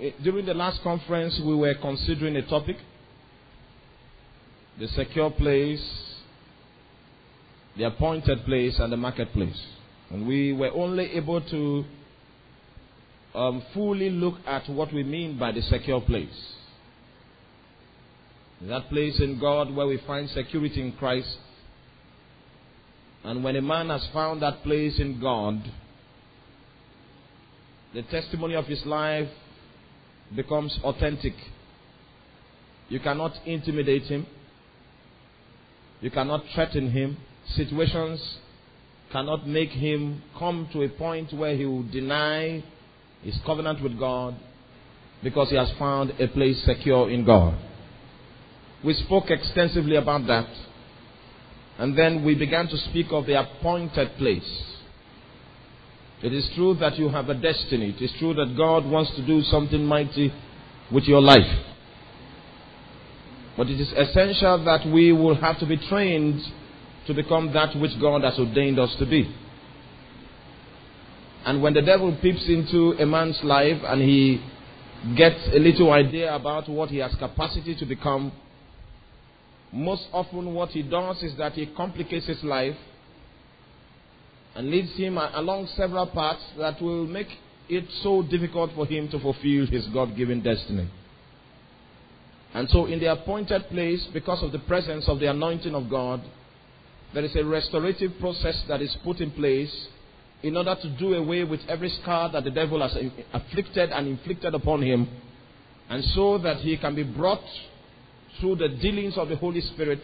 eh, during the last conference, we were considering a topic the secure place, the appointed place, and the marketplace. And we were only able to um, fully look at what we mean by the secure place. That place in God where we find security in Christ. And when a man has found that place in God, the testimony of his life becomes authentic. You cannot intimidate him. You cannot threaten him. Situations cannot make him come to a point where he will deny his covenant with God because he has found a place secure in God. We spoke extensively about that. And then we began to speak of the appointed place. It is true that you have a destiny. It is true that God wants to do something mighty with your life. But it is essential that we will have to be trained to become that which God has ordained us to be. And when the devil peeps into a man's life and he gets a little idea about what he has capacity to become, most often what he does is that he complicates his life and leads him along several paths that will make it so difficult for him to fulfill his God given destiny. And so, in the appointed place, because of the presence of the anointing of God, there is a restorative process that is put in place in order to do away with every scar that the devil has afflicted and inflicted upon him, and so that he can be brought through the dealings of the Holy Spirit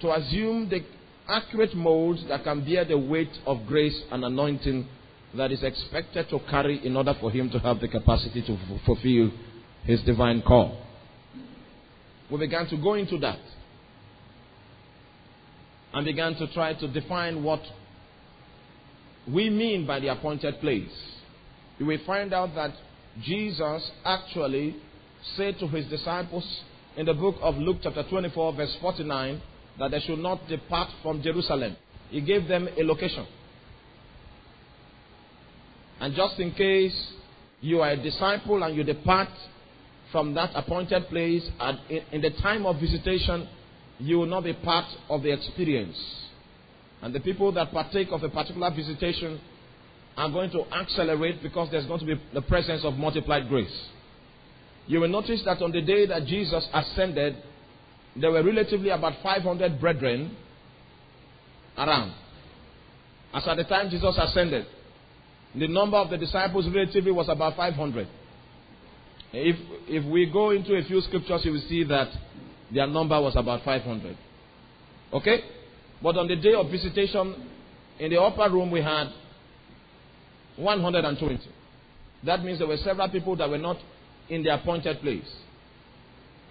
to assume the accurate molds that can bear the weight of grace and anointing that is expected to carry in order for him to have the capacity to f- fulfill his divine call. We began to go into that and began to try to define what we mean by the appointed place. You will find out that Jesus actually said to his disciples in the book of Luke, chapter 24, verse 49, that they should not depart from Jerusalem. He gave them a location. And just in case you are a disciple and you depart from that appointed place and in the time of visitation, you will not be part of the experience. And the people that partake of a particular visitation are going to accelerate because there's going to be the presence of multiplied grace. You will notice that on the day that Jesus ascended, there were relatively about 500 brethren around. As at the time Jesus ascended, the number of the disciples relatively was about 500. If, if we go into a few scriptures, you will see that their number was about 500. Okay? But on the day of visitation, in the upper room, we had 120. That means there were several people that were not in the appointed place.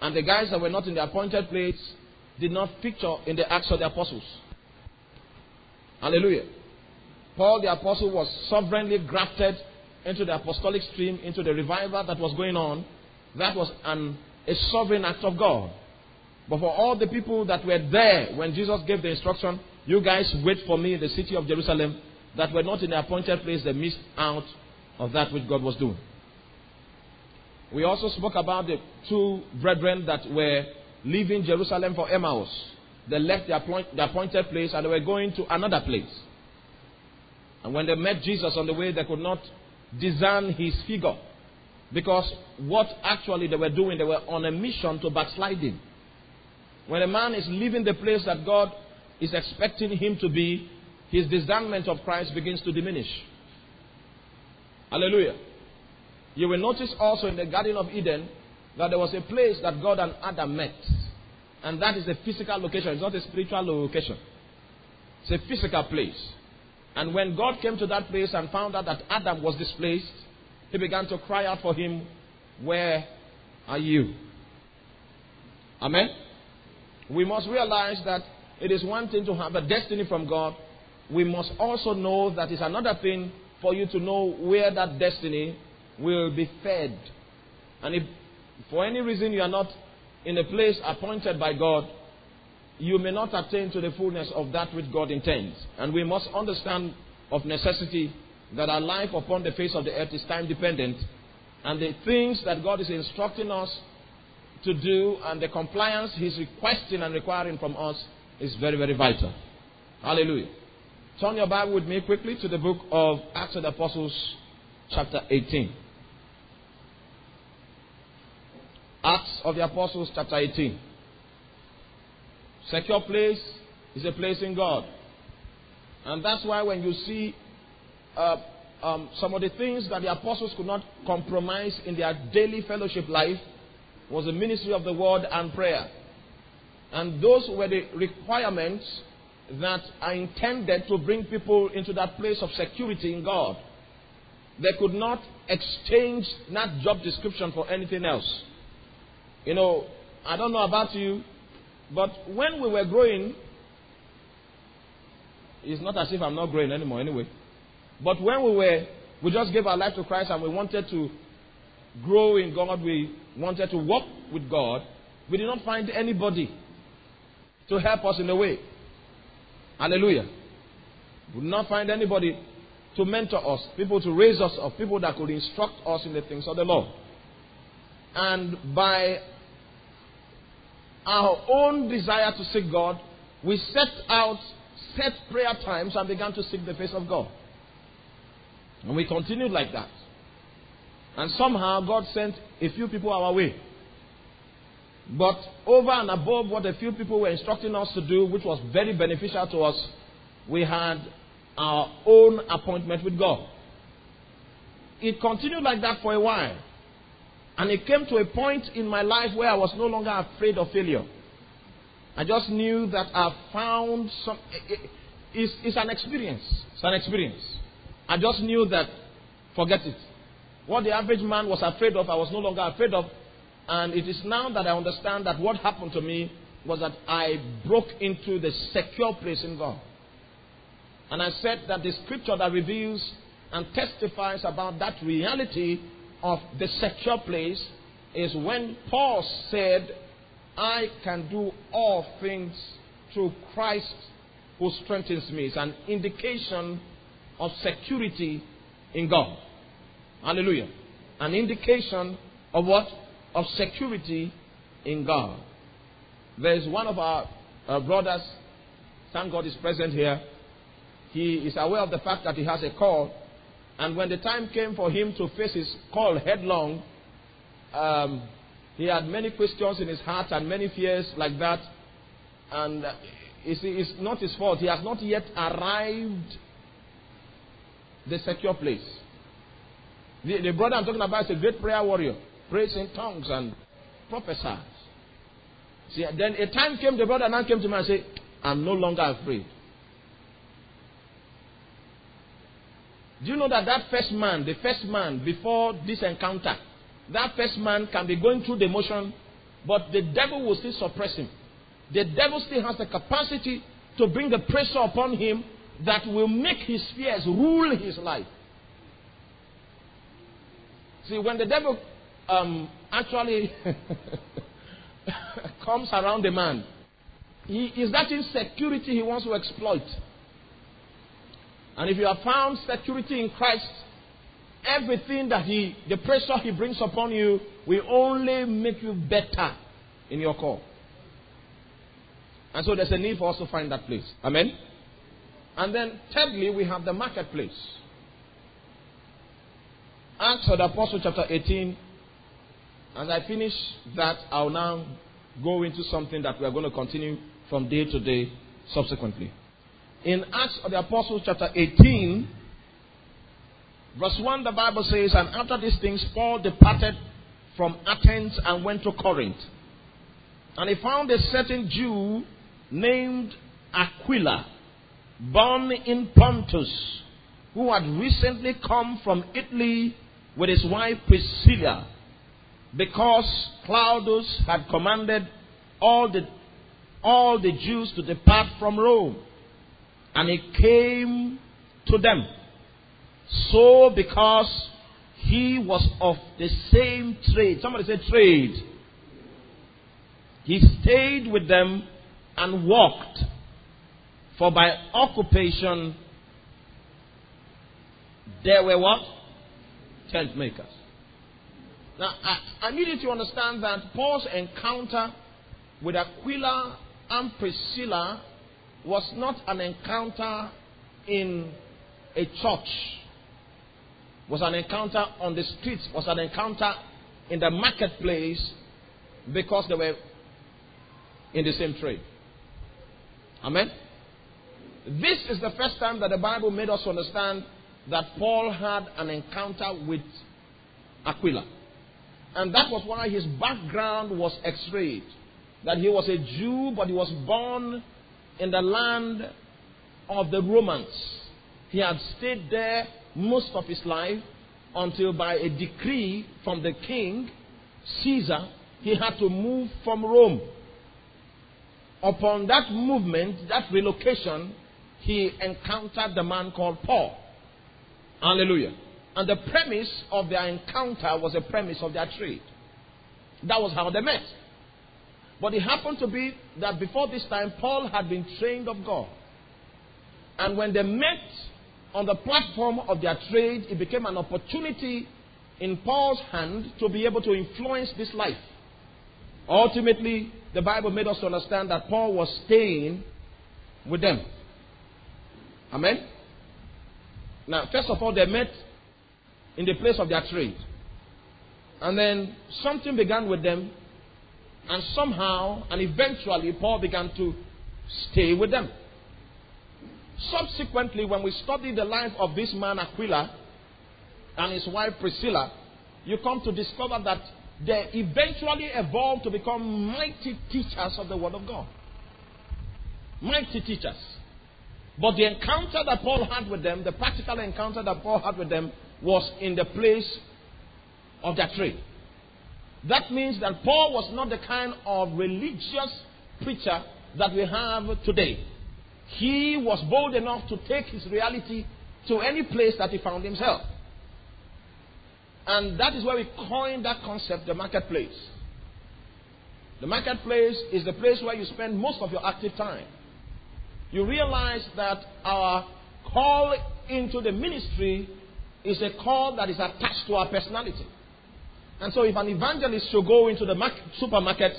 And the guys that were not in the appointed place did not feature in the Acts of the Apostles. Hallelujah. Paul the Apostle was sovereignly grafted into the apostolic stream, into the revival that was going on. That was an, a sovereign act of God. But for all the people that were there when Jesus gave the instruction, you guys wait for me in the city of Jerusalem, that were not in the appointed place, they missed out of that which God was doing. We also spoke about the two brethren that were leaving Jerusalem for Emmaus. They left the, appoint, the appointed place and they were going to another place. And when they met Jesus on the way, they could not discern his figure. Because what actually they were doing, they were on a mission to backsliding. When a man is leaving the place that God is expecting him to be, his discernment of Christ begins to diminish. Hallelujah. You will notice also in the Garden of Eden that there was a place that God and Adam met. And that is a physical location, it's not a spiritual location. It's a physical place. And when God came to that place and found out that Adam was displaced, he began to cry out for him, Where are you? Amen? We must realize that it is one thing to have a destiny from God. We must also know that it's another thing for you to know where that destiny will be fed. And if for any reason you are not in a place appointed by God, you may not attain to the fullness of that which God intends. And we must understand of necessity that our life upon the face of the earth is time dependent and the things that God is instructing us to do and the compliance He's requesting and requiring from us is very, very vital. Hallelujah. Turn your Bible with me quickly to the book of Acts of the Apostles, chapter 18. Acts of the Apostles, chapter 18. Secure place is a place in God. And that's why when you see uh, um, some of the things that the apostles could not compromise in their daily fellowship life was the ministry of the word and prayer. And those were the requirements that are intended to bring people into that place of security in God. They could not exchange that job description for anything else. You know, I don't know about you, but when we were growing, it's not as if I'm not growing anymore anyway. But when we were, we just gave our life to Christ and we wanted to grow in God, we wanted to walk with God, we did not find anybody to help us in a way. Hallelujah. We did not find anybody to mentor us, people to raise us up, people that could instruct us in the things of the Lord. And by our own desire to seek God, we set out set prayer times and began to seek the face of God. And we continued like that. And somehow God sent a few people our way. But over and above what a few people were instructing us to do, which was very beneficial to us, we had our own appointment with God. It continued like that for a while. And it came to a point in my life where I was no longer afraid of failure. I just knew that I found some. It, it, it's, it's an experience. It's an experience. I just knew that, forget it. What the average man was afraid of, I was no longer afraid of. And it is now that I understand that what happened to me was that I broke into the secure place in God. And I said that the scripture that reveals and testifies about that reality of the secure place is when Paul said, I can do all things through Christ who strengthens me. It's an indication of security in God. Hallelujah. An indication of what? Of security in God. There's one of our brothers, thank God is present here. He is aware of the fact that he has a call. And when the time came for him to face his call headlong, um, he had many questions in his heart and many fears like that. And uh, it's, it's not his fault. He has not yet arrived the secure place. The, the brother I'm talking about is a great prayer warrior. Prays in tongues and prophesies. See, then a time came, the brother now came to me and said, I'm no longer afraid. Do you know that that first man, the first man before this encounter, that first man can be going through the motion, but the devil will still suppress him. The devil still has the capacity to bring the pressure upon him that will make his fears rule his life. See, when the devil um, actually comes around a man, he is that insecurity he wants to exploit. And if you have found security in Christ, everything that he, the pressure he brings upon you, will only make you better in your call. And so there's a need for us to find that place. Amen? And then, thirdly, we have the marketplace. Acts of the Apostle, chapter 18. As I finish that, I'll now go into something that we are going to continue from day to day subsequently. In Acts of the Apostles, chapter 18, verse 1, the Bible says, And after these things, Paul departed from Athens and went to Corinth. And he found a certain Jew named Aquila, born in Pontus, who had recently come from Italy with his wife Priscilla, because Claudius had commanded all the, all the Jews to depart from Rome. And he came to them. So, because he was of the same trade, somebody said trade, he stayed with them and walked. For by occupation, they were what? Tent makers. Now, I, I need you to understand that Paul's encounter with Aquila and Priscilla was not an encounter in a church, was an encounter on the streets, was an encounter in the marketplace because they were in the same trade. Amen. This is the first time that the Bible made us understand that Paul had an encounter with Aquila. And that was why his background was x rayed. That he was a Jew, but he was born in the land of the Romans. He had stayed there most of his life until, by a decree from the king, Caesar, he had to move from Rome. Upon that movement, that relocation, he encountered the man called Paul. Hallelujah. And the premise of their encounter was a premise of their trade. That was how they met. But it happened to be that before this time, Paul had been trained of God. And when they met on the platform of their trade, it became an opportunity in Paul's hand to be able to influence this life. Ultimately, the Bible made us understand that Paul was staying with them. Amen? Now, first of all, they met in the place of their trade. And then something began with them, and somehow and eventually, Paul began to stay with them. Subsequently, when we study the life of this man Aquila and his wife Priscilla, you come to discover that they eventually evolved to become mighty teachers of the Word of God. Mighty teachers. But the encounter that Paul had with them, the practical encounter that Paul had with them, was in the place of their trade. That means that Paul was not the kind of religious preacher that we have today. He was bold enough to take his reality to any place that he found himself. And that is where we coined that concept, the marketplace. The marketplace is the place where you spend most of your active time. You realize that our call into the ministry is a call that is attached to our personality. And so if an evangelist should go into the market, supermarket,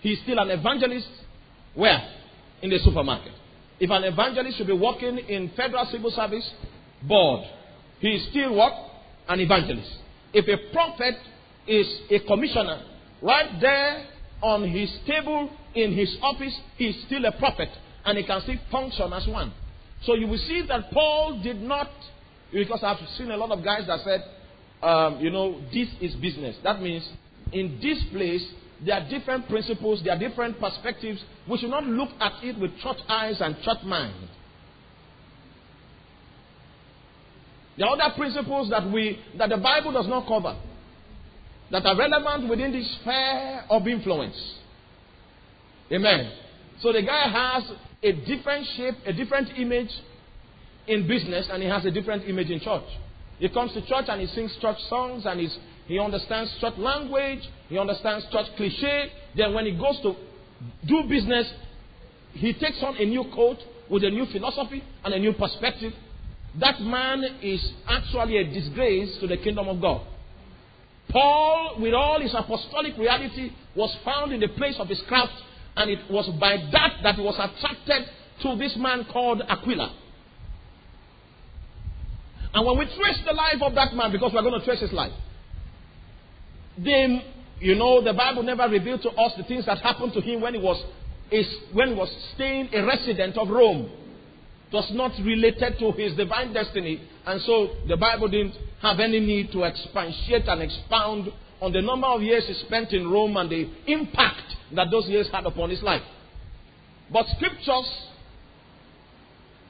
he's still an evangelist. Where? In the supermarket. If an evangelist should be working in federal civil service board, he is still what? An evangelist. If a prophet is a commissioner, right there on his table in his office, he is still a prophet and he can still function as one. So you will see that Paul did not, because I've seen a lot of guys that said, um, you know, this is business. That means in this place, there are different principles, there are different perspectives. We should not look at it with church eyes and church mind. There are other principles that we that the Bible does not cover that are relevant within this sphere of influence. Amen. So the guy has a different shape, a different image in business, and he has a different image in church. He comes to church and he sings church songs and he's, he understands church language, he understands church cliche. Then when he goes to do business, he takes on a new coat with a new philosophy and a new perspective. That man is actually a disgrace to the kingdom of God. Paul, with all his apostolic reality, was found in the place of his craft, and it was by that that he was attracted to this man called Aquila. And when we trace the life of that man, because we're going to trace his life, then, you know, the Bible never revealed to us the things that happened to him when he was, when he was staying a resident of Rome. It was not related to his divine destiny. And so the Bible didn't have any need to expatiate and expound on the number of years he spent in Rome and the impact that those years had upon his life. But scriptures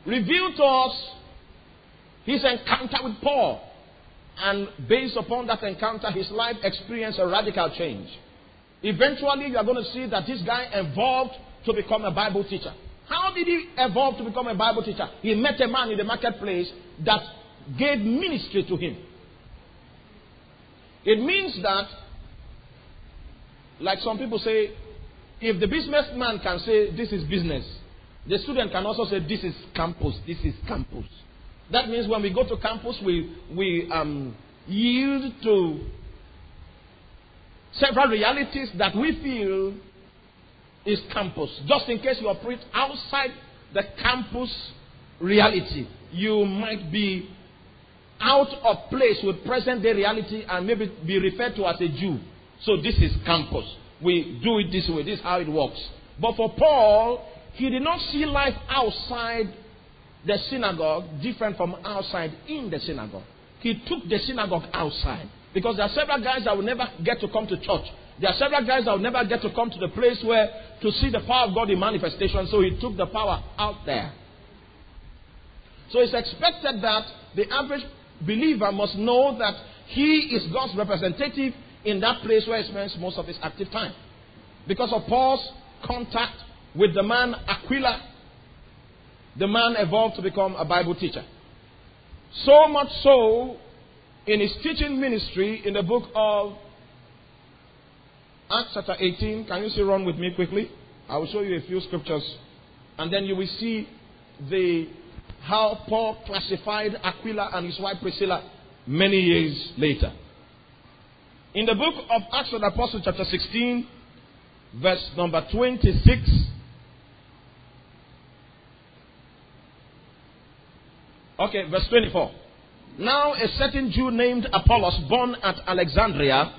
reveal to us his encounter with Paul. And based upon that encounter, his life experienced a radical change. Eventually, you are going to see that this guy evolved to become a Bible teacher. How did he evolve to become a Bible teacher? He met a man in the marketplace that gave ministry to him. It means that, like some people say, if the businessman can say this is business, the student can also say this is campus, this is campus. That means when we go to campus, we, we um, yield to several realities that we feel is campus. Just in case you operate outside the campus reality, you might be out of place with present day reality and maybe be referred to as a Jew. So this is campus. We do it this way. This is how it works. But for Paul, he did not see life outside the synagogue different from outside in the synagogue. He took the synagogue outside. Because there are several guys that will never get to come to church. There are several guys that will never get to come to the place where to see the power of God in manifestation. So he took the power out there. So it's expected that the average believer must know that he is God's representative in that place where he spends most of his active time. Because of Paul's contact with the man Aquila, the man evolved to become a Bible teacher. So much so, in his teaching ministry in the book of Acts chapter 18, can you see run with me quickly? I will show you a few scriptures, and then you will see the how Paul classified Aquila and his wife Priscilla many years later. In the book of Acts of the Apostles, chapter 16, verse number 26. Okay, verse 24. Now a certain Jew named Apollos, born at Alexandria,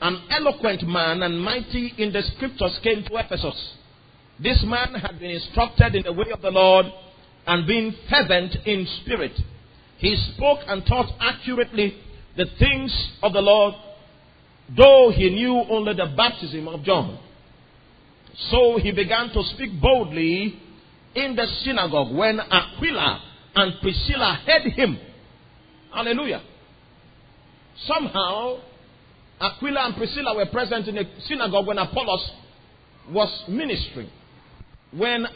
an eloquent man and mighty in the scriptures, came to Ephesus. This man had been instructed in the way of the Lord and being fervent in spirit. He spoke and taught accurately the things of the Lord, though he knew only the baptism of John. So he began to speak boldly in the synagogue when Aquila and Priscilla heard him. Hallelujah. Somehow, Aquila and Priscilla were present in the synagogue when Apollos was ministering. When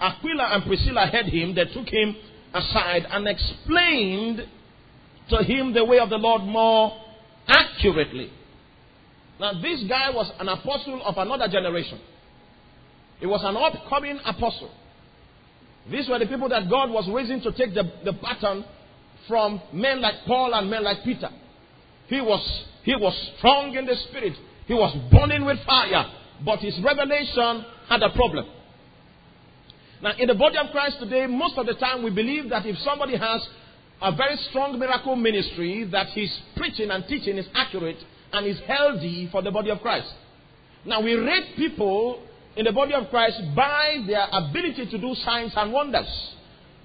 Aquila and Priscilla heard him, they took him aside and explained to him the way of the Lord more accurately. Now, this guy was an apostle of another generation. He was an upcoming apostle. These were the people that God was raising to take the, the baton from men like Paul and men like Peter. He was, he was strong in the spirit. He was burning with fire. But his revelation had a problem. Now, in the body of Christ today, most of the time we believe that if somebody has a very strong miracle ministry, that his preaching and teaching is accurate and is healthy for the body of Christ. Now, we rate people in the body of Christ by their ability to do signs and wonders.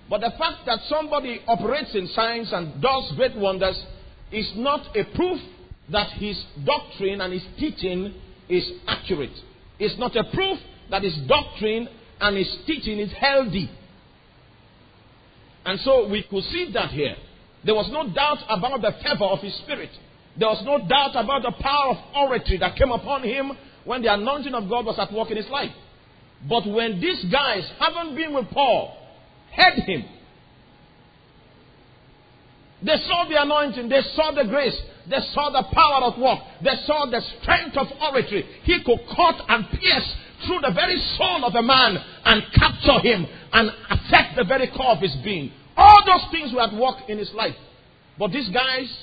But the fact that somebody operates in signs and does great wonders is not a proof that his doctrine and his teaching is accurate. It's not a proof that his doctrine and his teaching is healthy. And so we could see that here. There was no doubt about the fervor of his spirit. There was no doubt about the power of oratory that came upon him when the anointing of God was at work in his life. But when these guys haven't been with Paul, heard him, they saw the anointing, they saw the grace, they saw the power of work, they saw the strength of oratory. He could cut and pierce through the very soul of a man and capture him and affect the very core of his being. All those things were at work in his life. But these guys,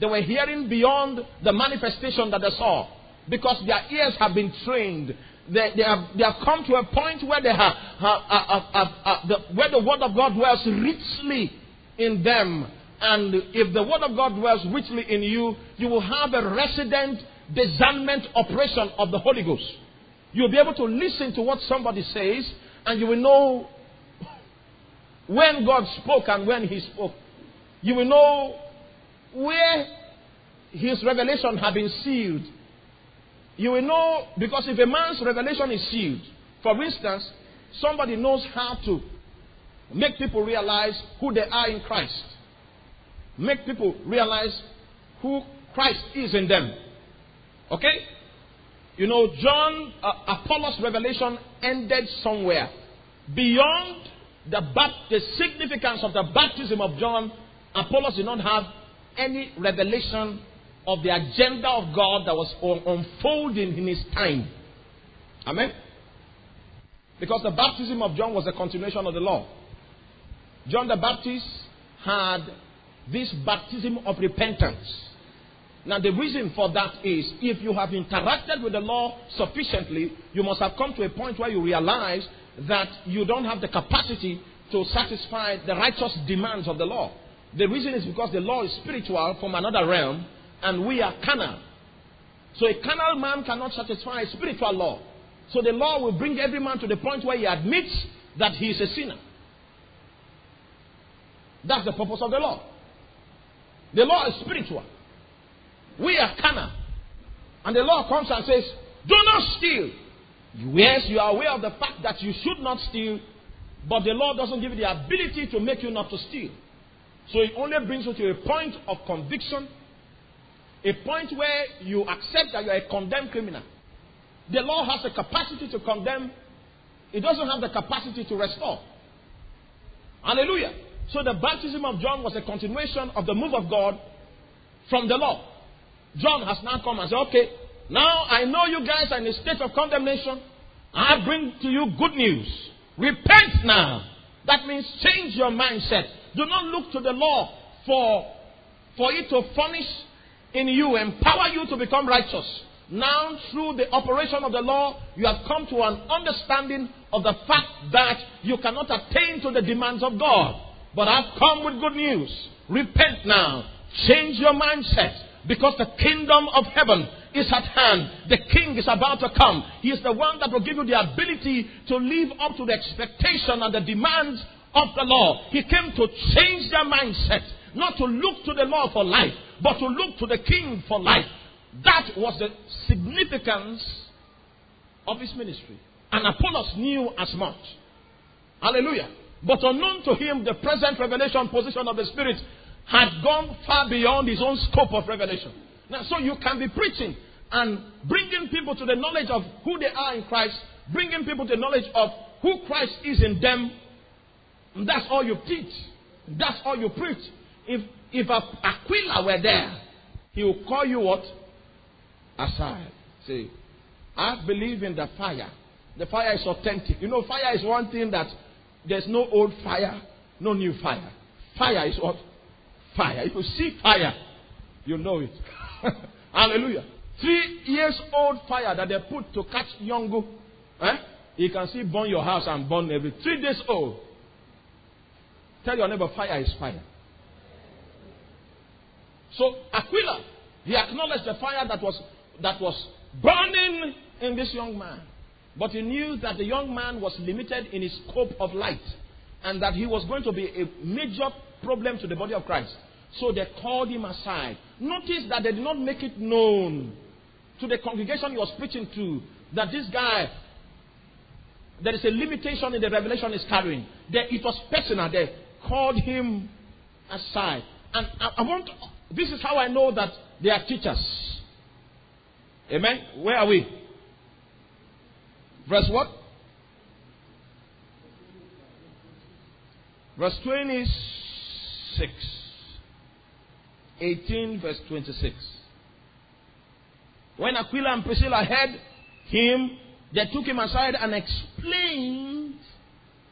they were hearing beyond the manifestation that they saw because their ears have been trained. They, they, have, they have come to a point where, they have, have, have, have the, where the word of God dwells richly in them. And if the word of God dwells richly in you, you will have a resident discernment operation of the Holy Ghost. You'll be able to listen to what somebody says, and you will know when God spoke and when He spoke. You will know where His revelation had been sealed. You will know, because if a man's revelation is sealed, for instance, somebody knows how to make people realize who they are in Christ, make people realize who Christ is in them. Okay? You know, John, uh, Apollos' revelation ended somewhere. Beyond the, the significance of the baptism of John, Apollos did not have any revelation of the agenda of God that was unfolding in his time. Amen? Because the baptism of John was a continuation of the law. John the Baptist had this baptism of repentance. Now, the reason for that is if you have interacted with the law sufficiently, you must have come to a point where you realize that you don't have the capacity to satisfy the righteous demands of the law. The reason is because the law is spiritual from another realm, and we are carnal. So a carnal man cannot satisfy a spiritual law. So the law will bring every man to the point where he admits that he is a sinner. That's the purpose of the law. The law is spiritual. We are carnal. And the law comes and says, Do not steal. Yes, you are aware of the fact that you should not steal, but the law doesn't give you the ability to make you not to steal. So it only brings you to a point of conviction, a point where you accept that you are a condemned criminal. The law has the capacity to condemn, it doesn't have the capacity to restore. Hallelujah. So the baptism of John was a continuation of the move of God from the law. John has now come and said, Okay, now I know you guys are in a state of condemnation. I bring to you good news. Repent now. That means change your mindset. Do not look to the law for, for it to furnish in you, empower you to become righteous. Now, through the operation of the law, you have come to an understanding of the fact that you cannot attain to the demands of God. But I've come with good news. Repent now. Change your mindset. Because the kingdom of heaven is at hand. The king is about to come. He is the one that will give you the ability to live up to the expectation and the demands of the law. He came to change their mindset. Not to look to the law for life, but to look to the king for life. That was the significance of his ministry. And Apollos knew as much. Hallelujah. But unknown to him, the present revelation position of the Spirit had gone far beyond his own scope of revelation. Now, so you can be preaching and bringing people to the knowledge of who they are in Christ, bringing people to the knowledge of who Christ is in them. That's all you teach. That's all you preach. If if Aquila were there, he would call you what? Aside. Say, I believe in the fire. The fire is authentic. You know, fire is one thing that there's no old fire, no new fire. Fire is what? Fire. If you see fire, you know it. Hallelujah. Three years old fire that they put to catch young Eh? You can see burn your house and burn every three days old. Tell your neighbor fire is fire. So Aquila, he acknowledged the fire that was that was burning in this young man. But he knew that the young man was limited in his scope of light and that he was going to be a major problem to the body of Christ. So they called him aside. Notice that they did not make it known to the congregation he was preaching to that this guy, there is a limitation in the revelation he's carrying. It was personal. They called him aside. And I, I want, this is how I know that they are teachers. Amen? Where are we? Verse what? Verse 26. 18, verse 26. When Aquila and Priscilla heard him, they took him aside and explained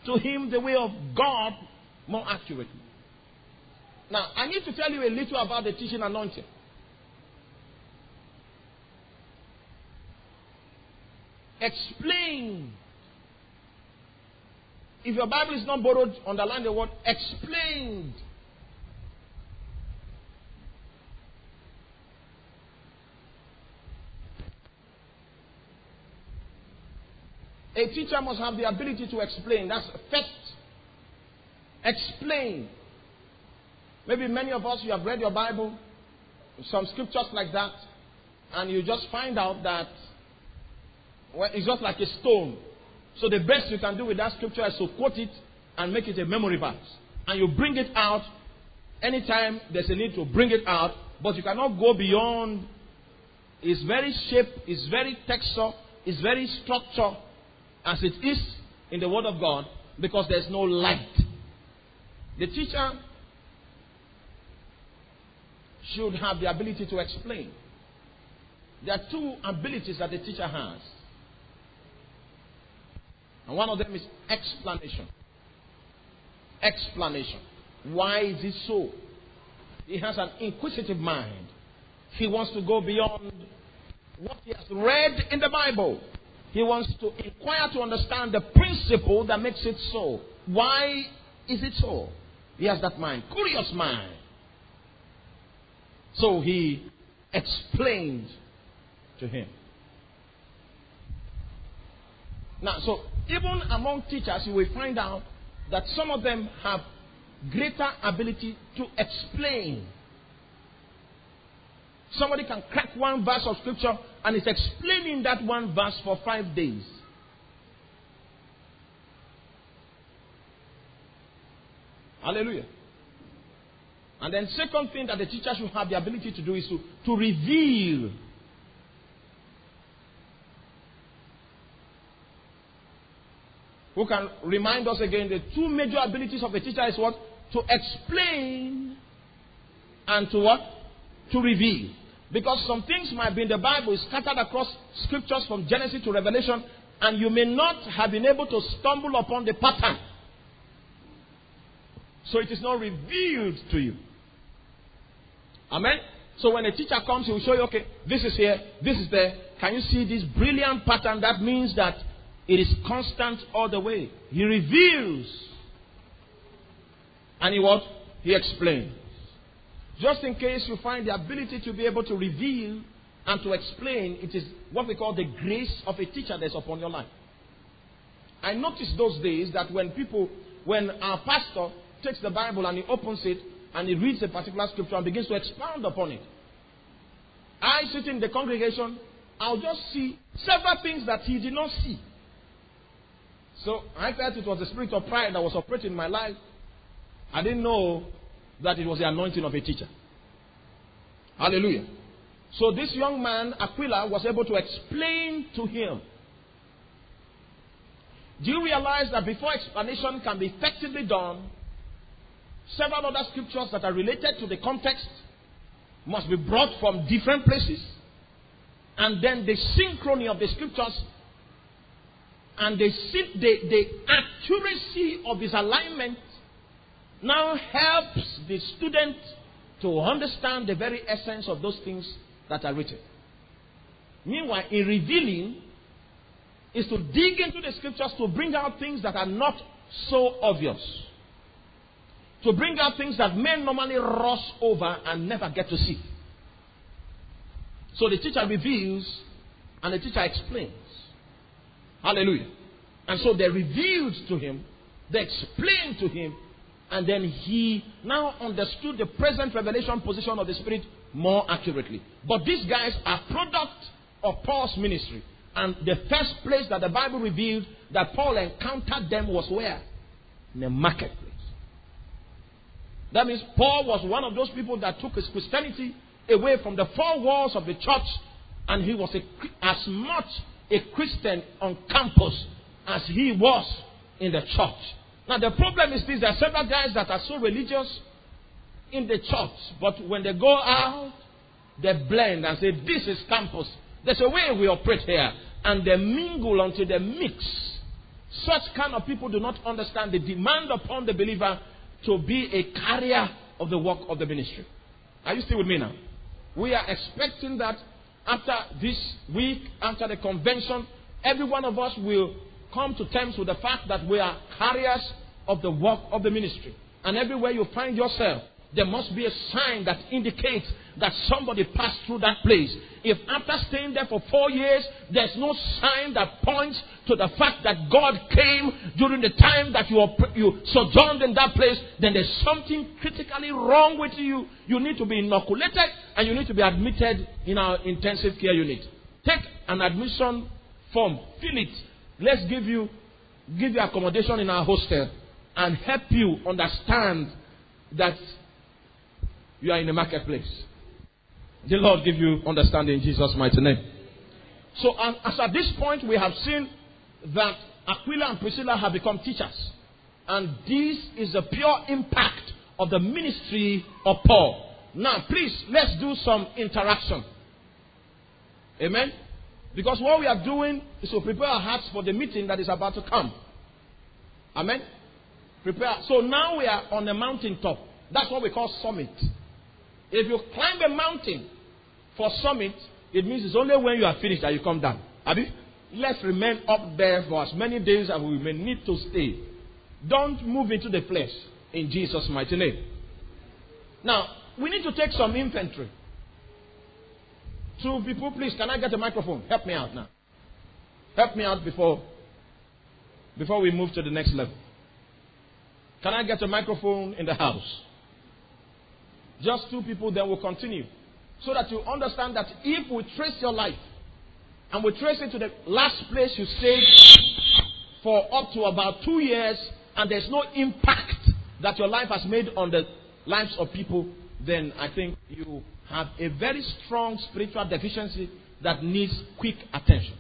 to him the way of God more accurately. Now, I need to tell you a little about the teaching anointing. Explain. If your Bible is not borrowed, underline the word explained. A teacher must have the ability to explain. That's first. Explain. Maybe many of us, you have read your Bible, some scriptures like that, and you just find out that well, it's just like a stone. So the best you can do with that scripture is to quote it and make it a memory verse. And you bring it out anytime there's a need to bring it out, but you cannot go beyond. It's very shape, it's very texture, it's very structure as it is in the Word of God because there's no light. The teacher should have the ability to explain. There are two abilities that the teacher has. And one of them is explanation. Explanation. Why is it so? He has an inquisitive mind. He wants to go beyond what he has read in the Bible. He wants to inquire to understand the principle that makes it so. Why is it so? He has that mind, curious mind. So he explained to him. Now, so even among teachers, you will find out that some of them have greater ability to explain. Somebody can crack one verse of scripture and is explaining that one verse for five days. Hallelujah. And then second thing that the teacher should have the ability to do is to, to reveal. Who can remind us again the two major abilities of the teacher is what? To explain and to what? To reveal. Because some things might be in the Bible scattered across scriptures from Genesis to Revelation, and you may not have been able to stumble upon the pattern. So it is not revealed to you. Amen? So when a teacher comes, he will show you, okay, this is here, this is there. Can you see this brilliant pattern? That means that it is constant all the way. He reveals. And he what? He explains. Just in case you find the ability to be able to reveal and to explain, it is what we call the grace of a teacher that's upon your life. I noticed those days that when people, when our pastor takes the Bible and he opens it and he reads a particular scripture and begins to expound upon it. I sit in the congregation, I'll just see several things that he did not see. So I felt it was the spirit of pride that was operating in my life. I didn't know that it was the anointing of a teacher. Hallelujah. So this young man, Aquila, was able to explain to him. Do you realize that before explanation can be effectively done, Several other scriptures that are related to the context must be brought from different places. And then the synchrony of the scriptures and the, the, the accuracy of his alignment now helps the student to understand the very essence of those things that are written. Meanwhile, in revealing, is to dig into the scriptures to bring out things that are not so obvious to bring out things that men normally rush over and never get to see. So the teacher reveals and the teacher explains. Hallelujah. And so they revealed to him, they explained to him, and then he now understood the present revelation position of the Spirit more accurately. But these guys are product of Paul's ministry. And the first place that the Bible revealed that Paul encountered them was where? In the marketplace. That means Paul was one of those people that took his Christianity away from the four walls of the church, and he was a, as much a Christian on campus as he was in the church. Now, the problem is this there are several guys that are so religious in the church, but when they go out, they blend and say, This is campus. There's a way we operate here. And they mingle until they mix. Such kind of people do not understand the demand upon the believer to be a carrier of the work of the ministry. Are you still with me now? We are expecting that after this week, after the convention, every one of us will come to terms with the fact that we are carriers of the work of the ministry. And everywhere you find yourself, there must be a sign that indicates that somebody passed through that place. If after staying there for four years, there's no sign that points to the fact that God came during the time that you, you sojourned in that place, then there's something critically wrong with you. You need to be inoculated and you need to be admitted in our intensive care unit. Take an admission form, fill it. Let's give you give you accommodation in our hostel and help you understand that you are in the marketplace. The Lord give you understanding in Jesus' mighty name. So, as at this point, we have seen that Aquila and Priscilla have become teachers. And this is the pure impact of the ministry of Paul. Now, please, let's do some interaction. Amen? Because what we are doing is to prepare our hearts for the meeting that is about to come. Amen? Prepare. So now we are on the mountain top. That's what we call summit. If you climb a mountain for summit, it means it's only when you are finished that you come down. Abi? Let's remain up there for as many days as we may need to stay. Don't move into the flesh in Jesus' mighty name. Now, we need to take some inventory. Two people, please, can I get a microphone? Help me out now. Help me out before before we move to the next level. Can I get a microphone in the house? Just two people, then we'll continue. So that you understand that if we trace your life and we trace it to the last place you stayed for up to about two years, and there's no impact that your life has made on the lives of people, then I think you have a very strong spiritual deficiency that needs quick attention.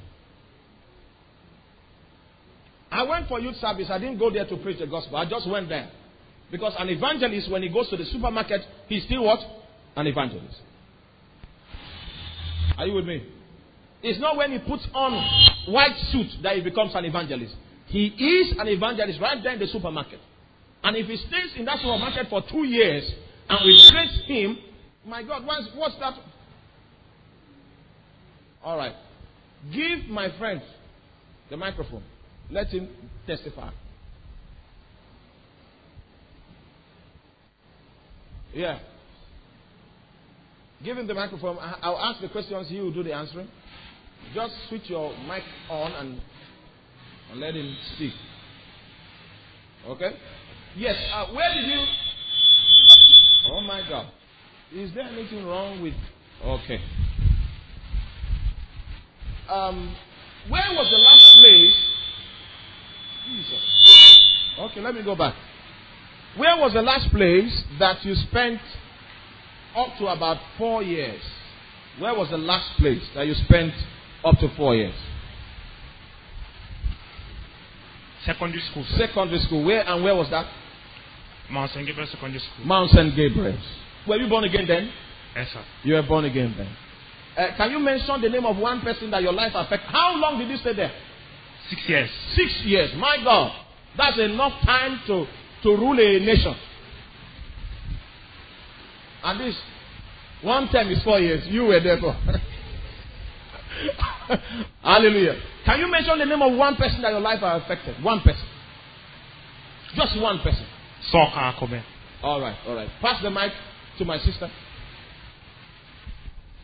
I went for youth service. I didn't go there to preach the gospel. I just went there. Because an evangelist, when he goes to the supermarket, he's still what? An evangelist. Are you with me? It's not when he puts on white suit that he becomes an evangelist. He is an evangelist right there in the supermarket. And if he stays in that supermarket for two years and we trace him, my God, what's, what's that? All right. Give my friend the microphone. Let him testify. Yeah. Give him the microphone. I'll ask the questions. He will do the answering. Just switch your mic on and, and let him speak. Okay? Yes. Uh, where did you? Oh my God. Is there anything wrong with? Okay. Um, where was the last place Jesus. Okay, let me go back. Where was the last place that you spent up to about four years? Where was the last place that you spent up to four years? Secondary school. Sir. Secondary school. Where and where was that? Mount St. Gabriel Secondary School. Mount St. Gabriel. Were you born again then? Yes, sir. You were born again then. Uh, can you mention the name of one person that your life affected? How long did you stay there? Six years. Six years. My God. That's enough time to, to rule a nation. And this one term is four years. You were there for. Hallelujah. Can you mention the name of one person that your life has affected? One person. Just one person. Soka Akome. All right, all right. Pass the mic to my sister.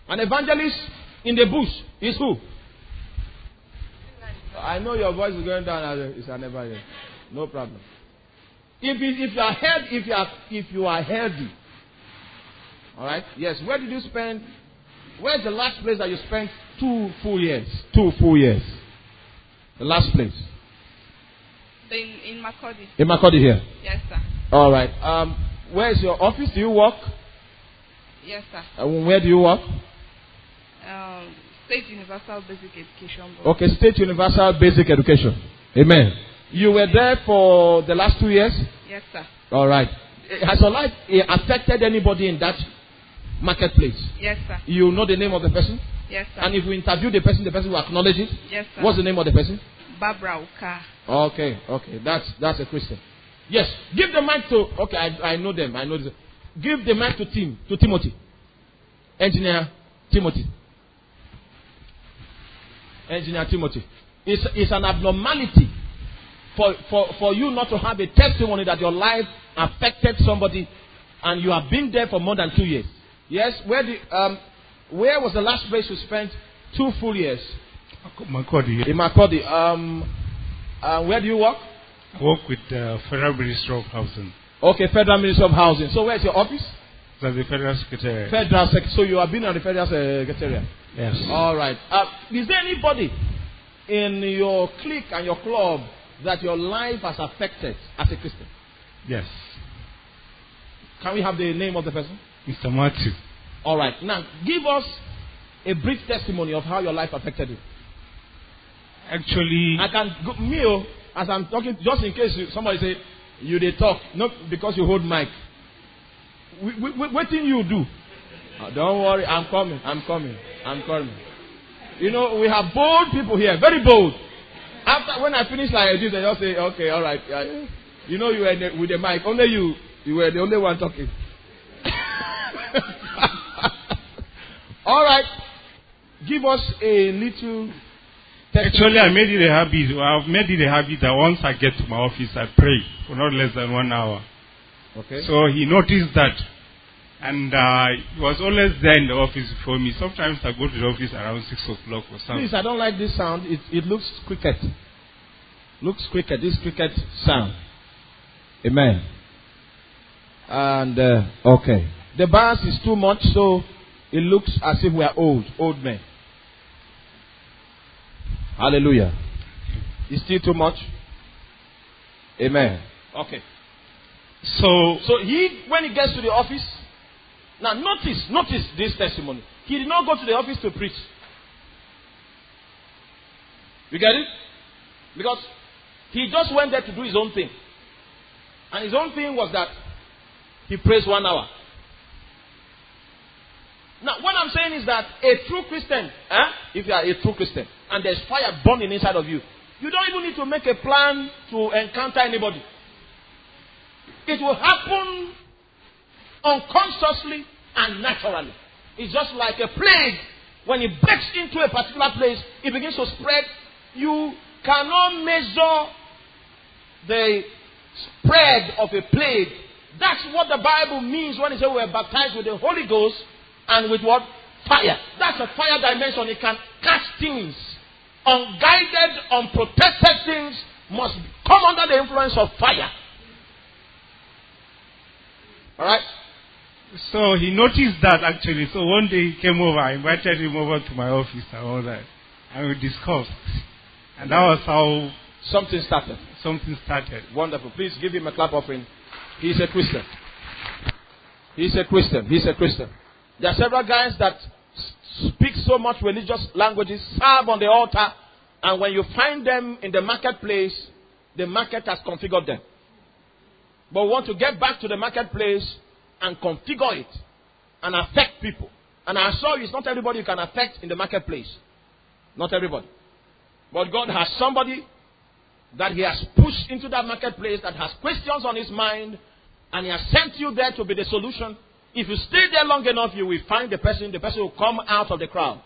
An evangelist in the bush is who? I know your voice is going down. It's an evangelist. No problem. If, if you are healthy, if you are if you are healthy, all right. Yes. Where did you spend? Where's the last place that you spent two full years? Two full years. The last place. In in Makurdi. In Makurdi here. Yes, sir. All right. Um, where is your office? Do you work? Yes, sir. Uh, where do you work? Um, State Universal Basic Education Board. Okay, State Universal Basic Education. Amen. You were there for the last two years? Yes, sir. All right. Has your life eh, affected anybody in that marketplace? Yes, sir. You know the name of the person? Yes, sir. And if we interview the person, the person will acknowledge it? Yes, sir. What's the name of the person? Barbara Uka. Okay, okay. That's that's a Christian. Yes. Give the mic to okay, I, I know them. I know this. Give the mic to Tim, to Timothy. Engineer Timothy. Engineer Timothy. It's, it's an abnormality for, for, for you not to have a testimony that your life affected somebody and you have been there for more than two years. Yes? Where, the, um, where was the last place you spent two full years? Makurdi. In Makurdi. Um, uh, where do you work? I work with the uh, Federal Ministry of Housing. Okay, Federal Ministry of Housing. So where's your office? That's the Federal Secretary. Federal Secretary. So you have been on the Federal Secretariat? Yes. All right. Uh, is there anybody in your clique and your club that your life has affected as a Christian? Yes. Can we have the name of the person? Mr. Matthew. All right. Now, give us a brief testimony of how your life affected you. Actually, I can go, me oh, as I'm talking, just in case you, somebody say you they talk, not because you hold mic. What thing you do? Oh, don't worry, I'm coming. I'm coming. I'm coming. You know, we have bold people here, very bold. After when I finish like this, they just say, "Okay, all right." You know, you were the, with the mic. Only you, you were the only one talking. All right. Give us a little. Actually, I made it a habit. I've made it a habit that once I get to my office, I pray for not less than one hour. Okay. So he noticed that. And uh, he was always there in the office for me. Sometimes I go to the office around 6 o'clock or something. Please, I don't like this sound. It, it looks cricket. Looks cricket. This cricket sound. Amen. And, uh, okay. The bass is too much, so it looks as if we are old, old men. Hallelujah. It's still too much. Amen. Okay. So, So he, when he gets to the office, now notice, notice this testimony. He did not go to the office to preach. You get it? Because he just went there to do his own thing. And his own thing was that he prays one hour. Now, what I'm saying is that a true Christian, eh, if you are a true Christian, and there's fire burning inside of you, you don't even need to make a plan to encounter anybody. It will happen unconsciously and naturally. It's just like a plague. When it breaks into a particular place, it begins to spread. You cannot measure the spread of a plague. That's what the Bible means when it says we are baptized with the Holy Ghost and with what? Fire. That's a fire dimension. It can catch things. Unguided, unprotected things must come under the influence of fire. Alright? So he noticed that actually. So one day he came over. I invited him over to my office and all that. And we discussed. And that was how Something started. something started. Wonderful. Please give him a clap offering. He's a Christian. He's a Christian. He's a Christian. There are several guys that speak so much religious languages, serve on the altar, and when you find them in the marketplace, the market has configured them. But we want to get back to the marketplace and configure it and affect people. And I assure you, it's not everybody you can affect in the marketplace. Not everybody. But God has somebody that He has pushed into that marketplace that has questions on His mind, and He has sent you there to be the solution. If you stay there long enough, you will find the person, the person will come out of the crowd.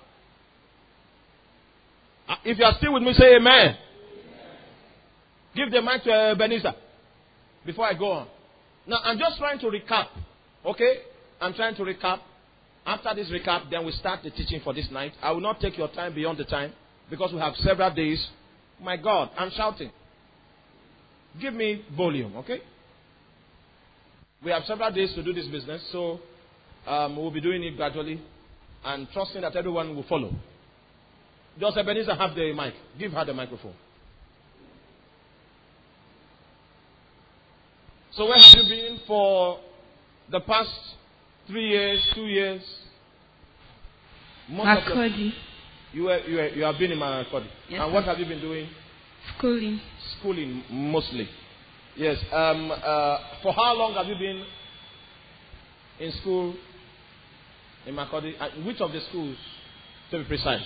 Uh, If you are still with me, say amen. Give the mic to uh, Benisa before I go on. Now, I'm just trying to recap. Okay? I'm trying to recap. After this recap, then we start the teaching for this night. I will not take your time beyond the time because we have several days. My God, I'm shouting. Give me volume, okay? We have several days to do this business, so um, we'll be doing it gradually and trusting that everyone will follow. Just Ebenezer have the mic. Give her the microphone. So where have you been for the past three years, two years? Most Akodi. you, were, you, were, you have been in Marakodi. Yes, and what have you been doing? Schooling. Schooling mostly. Yes. Um, uh, for how long have you been in school in Makurdi? Uh, which of the schools, to be precise?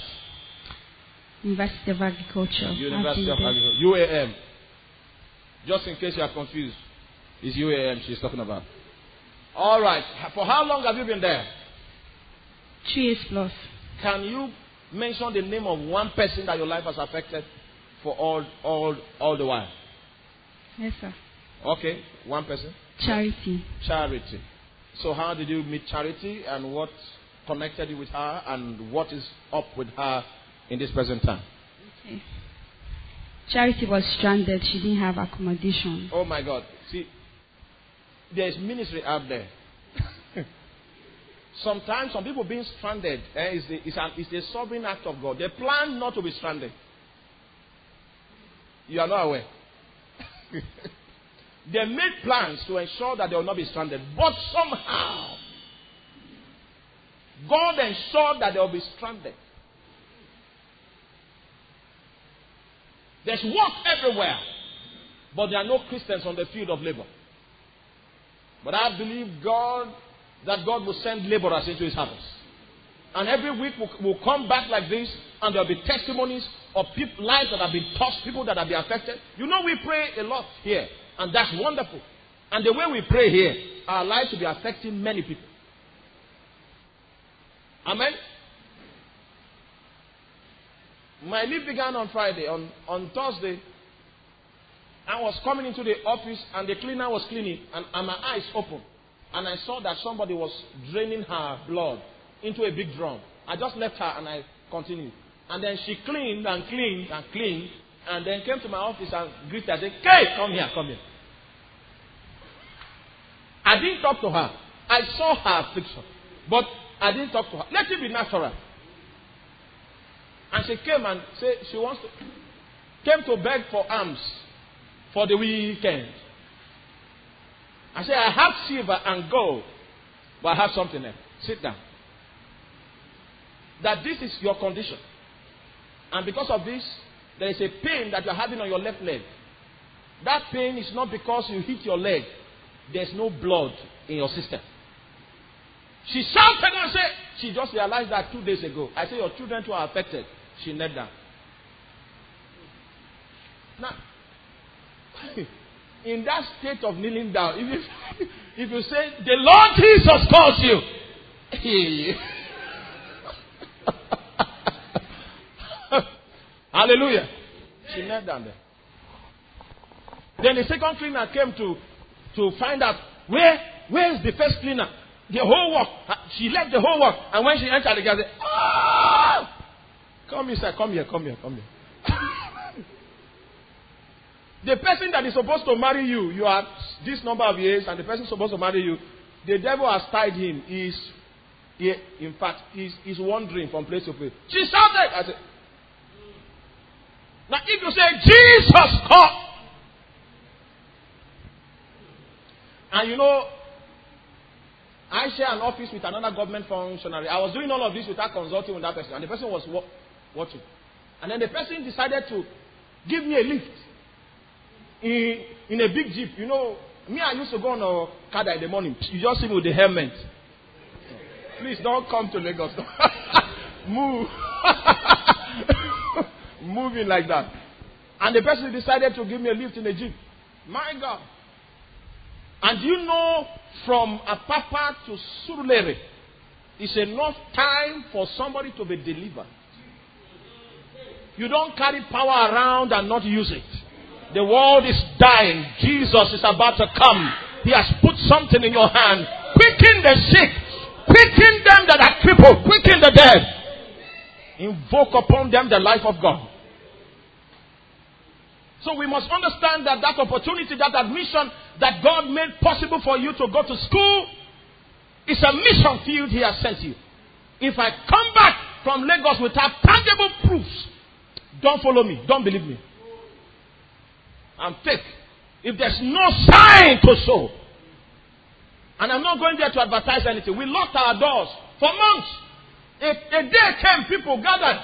University of Agriculture. University of Agriculture. UAM. Just in case you are confused, it's UAM she's talking about. All right. For how long have you been there? Two years plus. Can you mention the name of one person that your life has affected for all, all, all the while? Yes, sir. Okay, one person. Charity. Charity. So, how did you meet Charity and what connected you with her and what is up with her in this present time? Okay. Charity was stranded. She didn't have accommodation. Oh my God. See, there's ministry out there. Sometimes some people being stranded eh, is, the, is, an, is a sovereign act of God. They plan not to be stranded. You are not aware. they made plans to ensure that they will not be stranded. But somehow, God ensured that they will be stranded. There's work everywhere, but there are no Christians on the field of labor. But I believe God that God will send laborers into his harvest. And every week we'll, we'll come back like this, and there'll be testimonies of people, lives that have been touched, people that have been affected. You know, we pray a lot here, and that's wonderful. And the way we pray here, our lives will be affecting many people. Amen. My leave began on Friday. On, on Thursday, I was coming into the office and the cleaner was cleaning, and, and my eyes opened. And I saw that somebody was draining her blood into a big drum. I just left her and I continued. And then she cleaned and cleaned and cleaned, and then came to my office and greeted. I said, "Hey, come here, come here." I didn't talk to her. I saw her affliction, but I didn't talk to her. Let it be natural. And she came and said she wants to came to beg for alms for the weekend. I said, I have silver and gold, but I have something else. Sit down. That this is your condition. And because of this, there is a pain that you're having on your left leg. That pain is not because you hit your leg, there's no blood in your system. She shouted and said, she just realized that two days ago. I said, Your children too are affected. She knelt down. Now, in that state of kneeling down, if you, if you say, The Lord Jesus calls you, Hallelujah. She knelt down there. Then the second cleaner came to, to find out where where is the first cleaner? The whole work. She left the whole work. And when she entered the girl said, Ah! Come inside, come here, come here, come here. The person that is supposed to marry you, you are this number of years, and the person supposed to marry you, the devil has tied him. He's, he, in fact, he's, he's wandering from place to place. She shouted. I said, now, if you say, Jesus, come. And you know, I share an office with another government functionary. I was doing all of this without consulting with that person. And the person was watching. And then the person decided to give me a lift in, in a big jeep. You know, me, I used to go on a car in the morning. You just see me with the helmet. Please don't come to Lagos. Move. Moving like that. And the person decided to give me a lift in a jeep. My God. And you know, from Apapa to Surulere, it's enough time for somebody to be delivered. You don't carry power around and not use it. The world is dying. Jesus is about to come. He has put something in your hand. Quicken the sick. Quicken them that are crippled. Quicken the dead. Invoke upon them the life of God. So we must understand that that opportunity, that admission that God made possible for you to go to school is a mission field He has sent you. If I come back from Lagos without tangible proofs, don't follow me. Don't believe me. I'm fake. If there's no sign to show, and I'm not going there to advertise anything, we locked our doors for months. A, a day came, people gathered.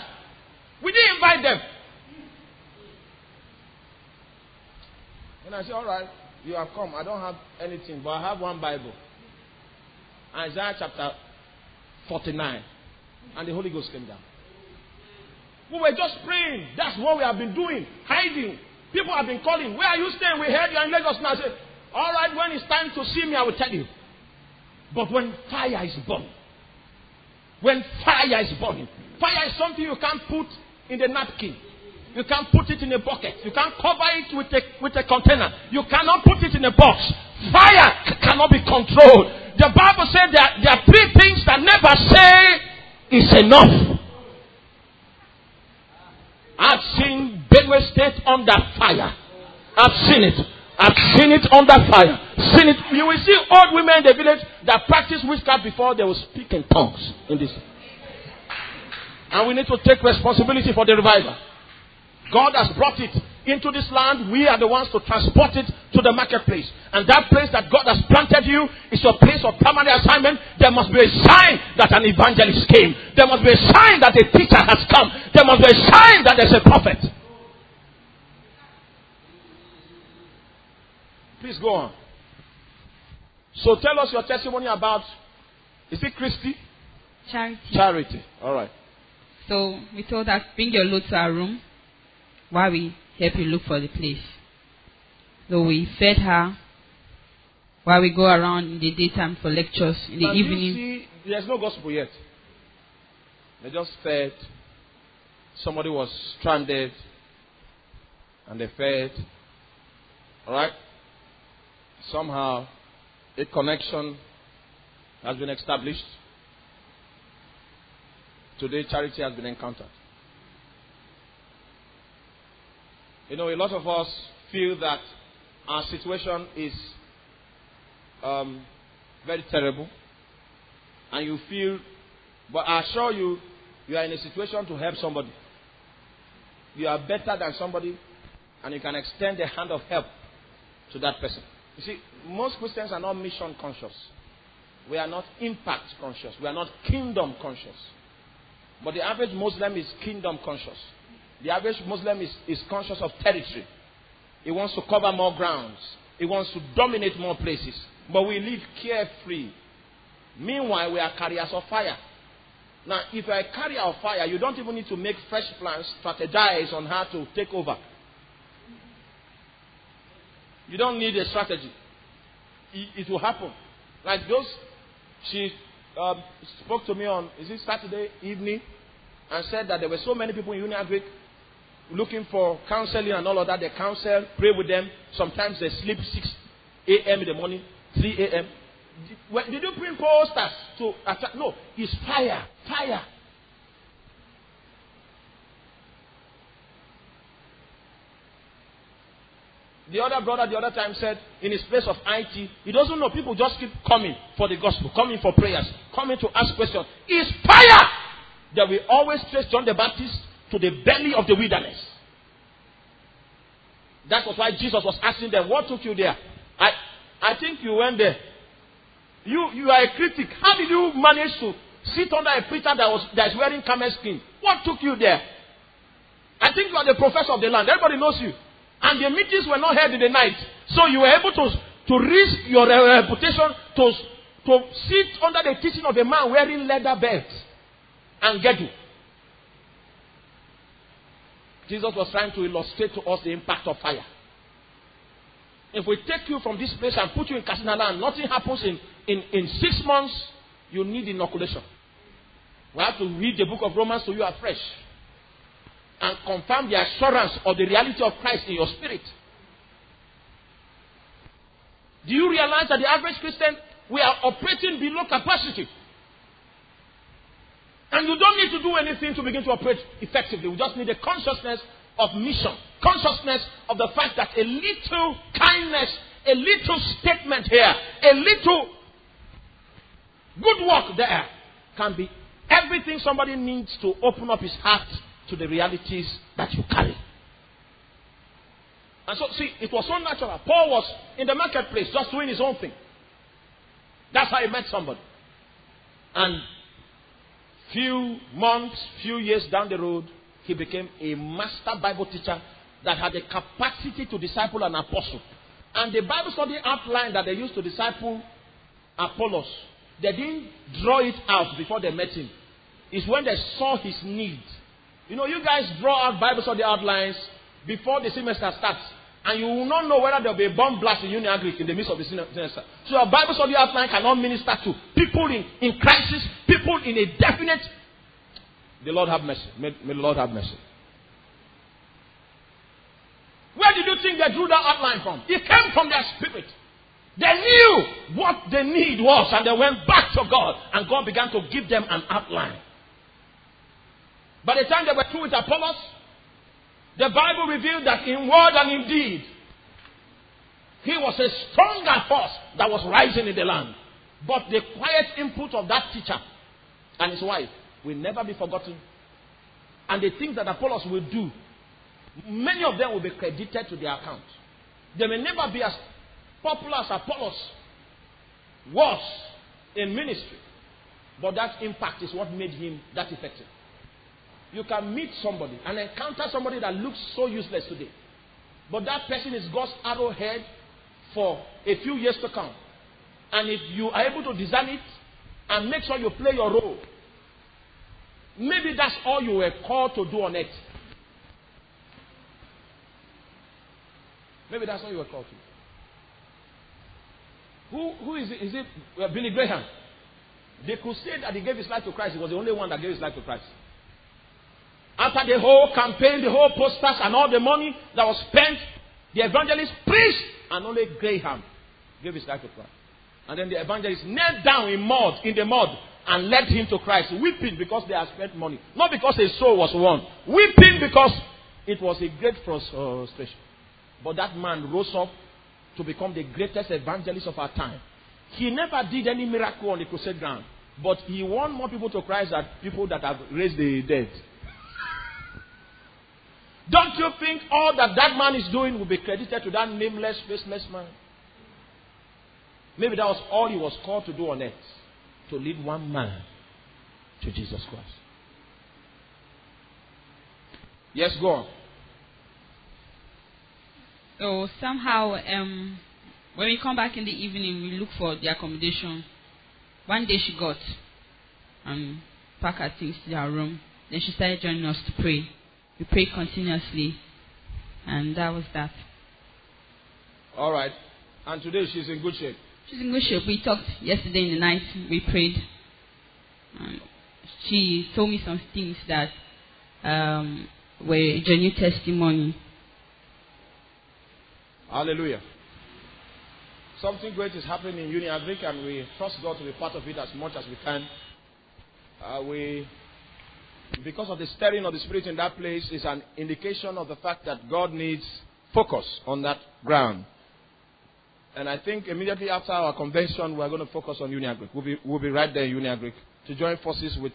We didn't invite them. And I said, All right, you have come. I don't have anything, but I have one Bible. Isaiah chapter 49. And the Holy Ghost came down. We were just praying. That's what we have been doing. Hiding. People have been calling. Where are you staying? We heard you in Lagos now. I said, All right, when it's time to see me, I will tell you. But when fire is burning, when fire is burning, fire is something you can't put in the napkin. You can't put it in a bucket. You can't cover it with a, with a container. You cannot put it in a box. Fire cannot be controlled. The Bible said that there are three things that never say is enough. I've seen Benue State under fire. I've seen it. I've seen it under fire. Seen it. You will see old women in the village that practice witchcraft before they will speak in tongues in this. And we need to take responsibility for the revival. God has brought it into this land. We are the ones to transport it to the marketplace. And that place that God has planted you is your place of permanent assignment. There must be a sign that an evangelist came. There must be a sign that a teacher has come. There must be a sign that there's a prophet. Please go on. So tell us your testimony about is it Christy? Charity. Charity. All right. So we told her, bring your load to our room while we help you look for the place. So we fed her while we go around in the daytime for lectures in the now evening. You see, there's no gospel yet. They just fed somebody was stranded and they fed. Alright? Somehow a connection has been established. Today, charity has been encountered. You know, a lot of us feel that our situation is um, very terrible, and you feel, but I assure you, you are in a situation to help somebody. You are better than somebody, and you can extend a hand of help to that person. You see, most Christians are not mission conscious. We are not impact conscious. We are not kingdom conscious. But the average Muslim is kingdom conscious. The average Muslim is, is conscious of territory. He wants to cover more grounds. He wants to dominate more places. But we live carefree. Meanwhile, we are carriers of fire. Now, if you are a carrier of fire, you don't even need to make fresh plans, strategize on how to take over. You don't need a strategy. It, will happen. Like those, she um, spoke to me on, is it Saturday evening, and said that there were so many people in Uniagric looking for counseling and all of that. They counsel, pray with them. Sometimes they sleep 6 a.m. in the morning, 3 a.m. Did, did you print posters to attack? No, it's fire, fire. The other brother the other time said in his place of IT, he doesn't know people just keep coming for the gospel, coming for prayers, coming to ask questions. It's fire that we always trace John the Baptist to the belly of the wilderness. That was why Jesus was asking them, What took you there? I, I think you went there. You, you are a critic. How did you manage to sit under a preacher that, was, that is wearing camel skin? What took you there? I think you are the professor of the land. Everybody knows you. And the meetings were not held in the night. So you were able to, to risk your reputation to, to sit under the teaching of a man wearing leather belt and get you. Jesus was trying to illustrate to us the impact of fire. If we take you from this place and put you in Katsina land, nothing happens in, in, in six months, you need inoculation. We have to read the book of Romans so you are fresh and confirm the assurance of the reality of Christ in your spirit. Do you realize that the average Christian, we are operating below capacity? And you don't need to do anything to begin to operate effectively. We just need a consciousness of mission, consciousness of the fact that a little kindness, a little statement here, a little good work there can be everything somebody needs to open up his heart to the realities that you carry. And so, see, it was so natural. Paul was in the marketplace just doing his own thing. That's how he met somebody. And few months, few years down the road, he became a master Bible teacher that had the capacity to disciple an apostle. And the Bible study outline that they used to disciple Apollos, they didn't draw it out before they met him. It's when they saw his need you know, you guys draw out Bible study outlines before the semester starts. And you will not know whether there will be a bomb blast in Uniagric in the midst of the semester. So a Bible study outline cannot minister to people in, in crisis, people in a definite. The Lord have mercy. May, may the Lord have mercy. Where did you think they drew that outline from? It came from their spirit. They knew what the need was and they went back to God and God began to give them an outline. By the time they were through with Apollos, the Bible revealed that in word and in deed, he was a stronger force that was rising in the land. But the quiet input of that teacher and his wife will never be forgotten. And the things that Apollos will do, many of them will be credited to their account. They may never be as popular as Apollos was in ministry. But that impact is what made him that effective. You can meet somebody and encounter somebody that looks so useless today. But that person is God's arrowhead for a few years to come. And if you are able to design it and make sure you play your role, maybe that's all you were called to do on it. Maybe that's all you were called to. Who, who is it? Is it Billy Graham? The crusade that he gave his life to Christ, he was the only one that gave his life to Christ. After the whole campaign, the whole posters, and all the money that was spent, the evangelist preached, and only Graham gave his life to Christ. And then the evangelist knelt down in mud, in the mud, and led him to Christ, weeping because they had spent money. Not because his soul was won. Weeping because it was a great frustration. But that man rose up to become the greatest evangelist of our time. He never did any miracle on the crusade ground, but he won more people to Christ than people that have raised the dead. Don't you think all that that man is doing will be credited to that nameless, faceless man? Maybe that was all he was called to do on earth to lead one man to Jesus Christ. Yes, go on. So somehow, um, when we come back in the evening, we look for the accommodation. One day she got and packed her things to her room. Then she started joining us to pray. We prayed continuously, and that was that. All right. And today she's in good shape. She's in good shape. We talked yesterday in the night. We prayed. And she told me some things that um, were a genuine testimony. Hallelujah. Something great is happening in Union Uniagric, and we trust God to be part of it as much as we can. Uh, we, because of the stirring of the Spirit in that place, is an indication of the fact that God needs focus on that ground. And I think immediately after our convention, we're going to focus on Uniagric. We'll be, we'll be right there in Uniagric to join forces with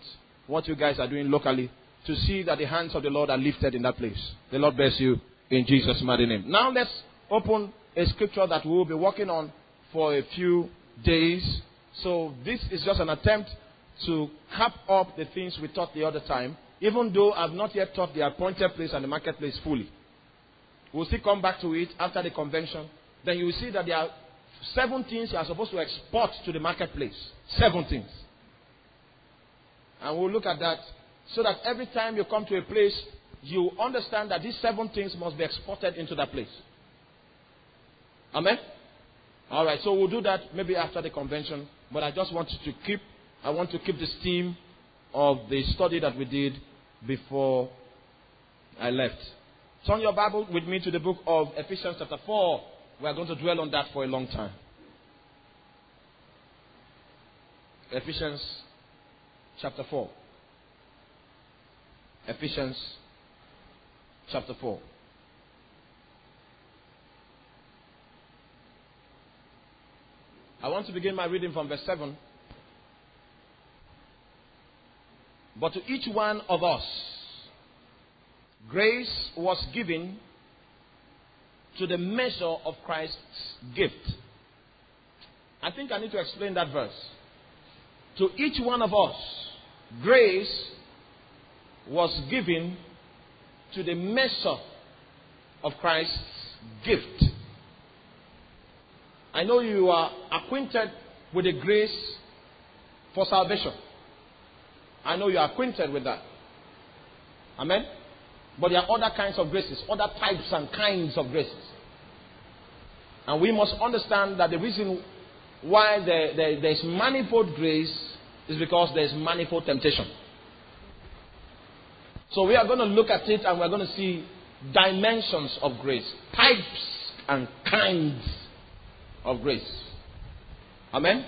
what you guys are doing locally to see that the hands of the Lord are lifted in that place. The Lord bless you in Jesus' mighty name. Now let's open a scripture that we will be working on for a few days. So this is just an attempt to cap up the things we taught the other time, even though I've not yet taught the appointed place and the marketplace fully. We'll still come back to it after the convention then you will see that there are seven things you are supposed to export to the marketplace. Seven things. And we'll look at that so that every time you come to a place, you understand that these seven things must be exported into that place. Amen? All right, so we'll do that maybe after the convention, but I just want you to keep I want to keep the steam of the study that we did before I left. Turn your Bible with me to the book of Ephesians chapter 4. We are going to dwell on that for a long time. Ephesians chapter 4. Ephesians chapter 4. I want to begin my reading from verse 7. But to each one of us, grace was given to the measure of Christ's gift. I think I need to explain that verse. To each one of us, grace was given to the measure of Christ's gift. I know you are acquainted with the grace for salvation. I know you are acquainted with that. Amen? But there are other kinds of graces, other types and kinds of graces. And we must understand that the reason why there, there, there's manifold grace is because there's manifold temptation. So we are going to look at it and we're going to see dimensions of grace, types and kinds of grace. Amen?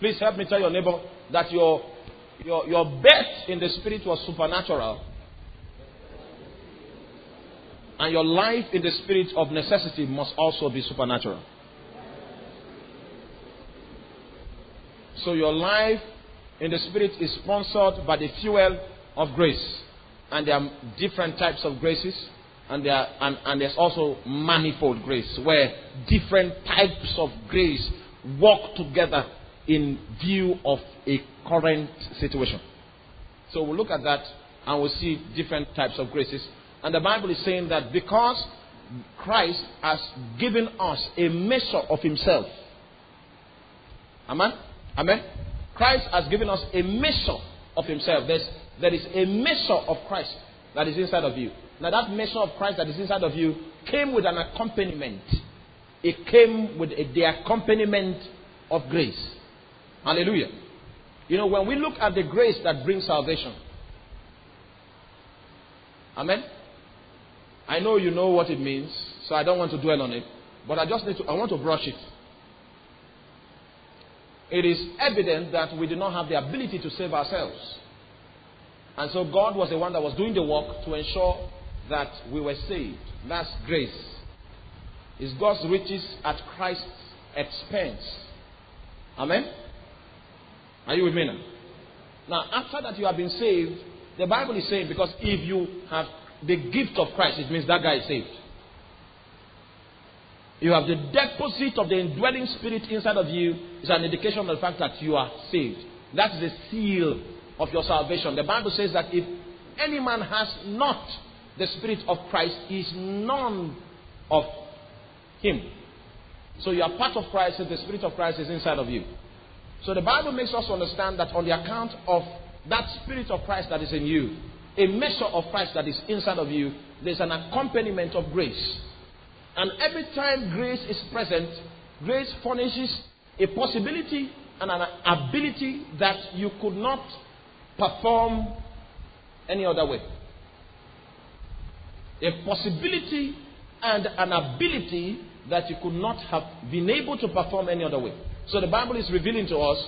Please help me tell your neighbor that your, your, your birth in the spirit was supernatural and your life in the spirit of necessity must also be supernatural. So your life in the spirit is sponsored by the fuel of grace. And there are different types of graces. And, there are, and, and there's also manifold grace, where different types of grace work together in view of a current situation. So we'll look at that and we'll see different types of graces. And the Bible is saying that because Christ has given us a measure of himself. Amen? Amen? Christ has given us a measure of himself. There's, there is a measure of Christ that is inside of you. Now, that measure of Christ that is inside of you came with an accompaniment. It came with a, the accompaniment of grace. Hallelujah. You know, when we look at the grace that brings salvation, Amen. I know you know what it means, so I don't want to dwell on it. But I just need to, I want to brush it. It is evident that we do not have the ability to save ourselves. And so God was the one that was doing the work to ensure that we were saved. That's grace. It's God's riches at Christ's expense. Amen? Are you with me now? Now, after that you have been saved, the Bible is saying because if you have the gift of Christ, it means that guy is saved. You have the deposit of the indwelling spirit inside of you, is an indication of the fact that you are saved. That is the seal of your salvation. The Bible says that if any man has not the spirit of Christ, is none of him. So you are part of Christ the spirit of Christ is inside of you. So the Bible makes us understand that on the account of that spirit of Christ that is in you, a measure of Christ that is inside of you, there's an accompaniment of grace. And every time grace is present, grace furnishes a possibility and an ability that you could not perform any other way. A possibility and an ability that you could not have been able to perform any other way. So the Bible is revealing to us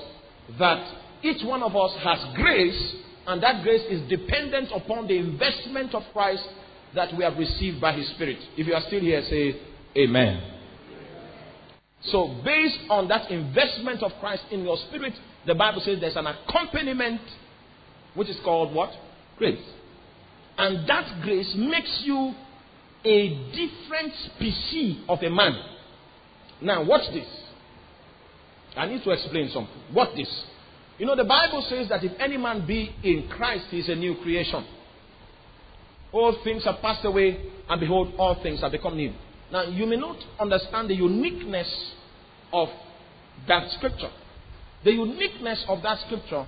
that each one of us has grace, and that grace is dependent upon the investment of Christ that we have received by His Spirit. If you are still here, say Amen. So, based on that investment of Christ in your spirit, the Bible says there's an accompaniment which is called what? Grace. And that grace makes you a different species of a man. Now, watch this. I need to explain something. What this? You know, the Bible says that if any man be in Christ, he is a new creation. All things have passed away, and behold, all things have become new. Now, you may not understand the uniqueness of that scripture. The uniqueness of that scripture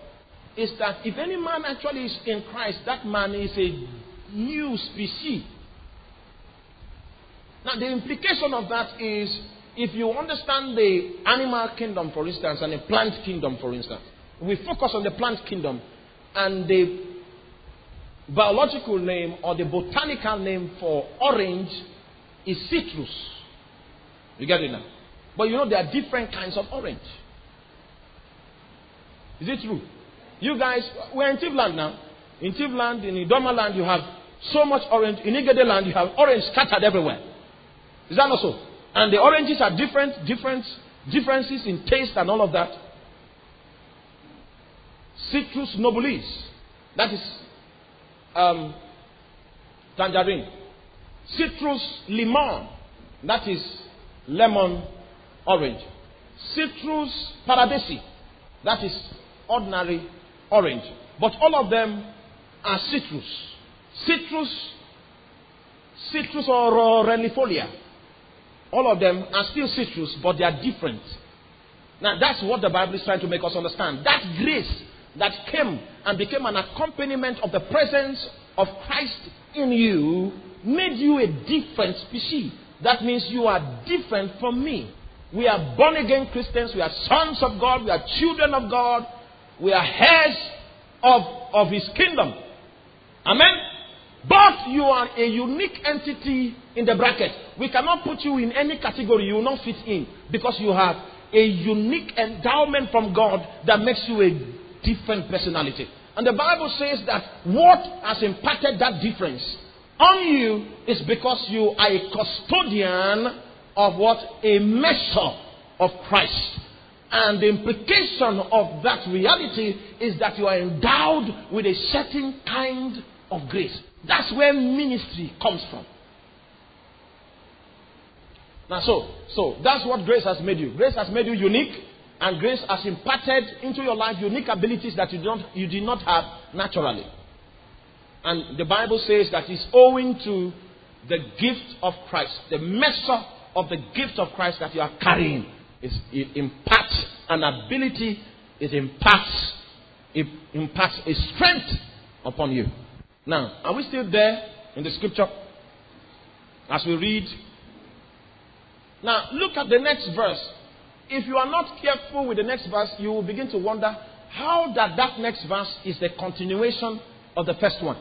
is that if any man actually is in Christ, that man is a new species. Now, the implication of that is if you understand the animal kingdom, for instance, and the plant kingdom, for instance, we focus on the plant kingdom, and the biological name or the botanical name for orange is citrus. You get it now? But you know there are different kinds of orange. Is it true? You guys, we're in Tivland now. In Tivland, in Idoma land, you have so much orange. In Igede land, you have orange scattered everywhere. Is that not so? And the oranges are different, different differences in taste and all of that. Citrus nobilis, that is um, tangerine. Citrus limon, that is lemon orange. Citrus paradisi, that is ordinary orange. But all of them are citrus. Citrus, citrus or renifolia. All of them are still citrus, but they are different. Now, that's what the Bible is trying to make us understand. That grace that came and became an accompaniment of the presence of Christ in you made you a different species. That means you are different from me. We are born again Christians. We are sons of God. We are children of God. We are heirs of, of His kingdom. Amen? But you are a unique entity in the bracket. We cannot put you in any category you will not fit in because you have a unique endowment from God that makes you a different personality. And the Bible says that what has impacted that difference on you is because you are a custodian of what? A measure of Christ. And the implication of that reality is that you are endowed with a certain kind of grace. That's where ministry comes from. Now, so, so that's what grace has made you. Grace has made you unique, and grace has imparted into your life unique abilities that you don't you did not have naturally. And the Bible says that it's owing to the gift of Christ, the measure of the gift of Christ that you are carrying. Is, it imparts an ability, it imparts, it imparts a strength upon you. Now, are we still there in the scripture? As we read. Now, look at the next verse. If you are not careful with the next verse, you will begin to wonder how that that next verse is the continuation of the first one.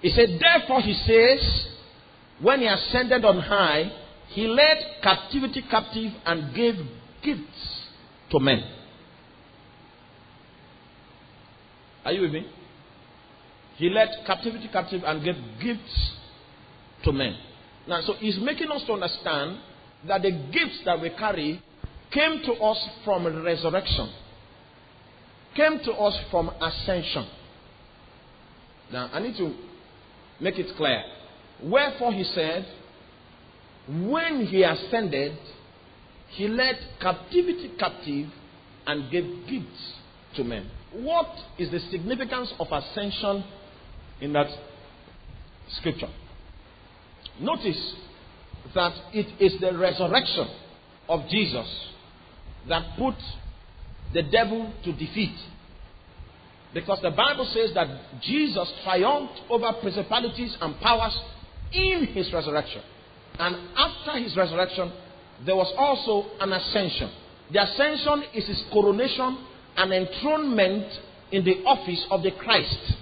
He said, Therefore, he says, when he ascended on high, he led captivity captive and gave gifts to men. Are you with me? He led captivity captive and gave gifts to men. Now, so he's making us to understand that the gifts that we carry came to us from resurrection, came to us from ascension. Now, I need to make it clear. Wherefore, he said, when he ascended, he led captivity captive and gave gifts to men. What is the significance of ascension in that scripture? Notice that it is the resurrection of Jesus that put the devil to defeat. Because the Bible says that Jesus triumphed over principalities and powers in his resurrection. And after his resurrection, there was also an ascension. The ascension is his coronation and enthronement in the office of the Christ.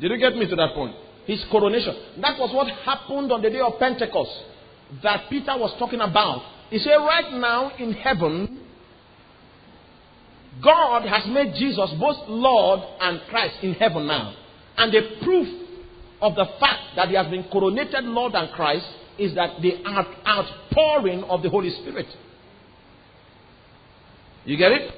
Did you get me to that point? His coronation. That was what happened on the day of Pentecost that Peter was talking about. He said, Right now in heaven, God has made Jesus both Lord and Christ in heaven now. And the proof of the fact that he has been coronated Lord and Christ is that the outpouring of the Holy Spirit. You get it?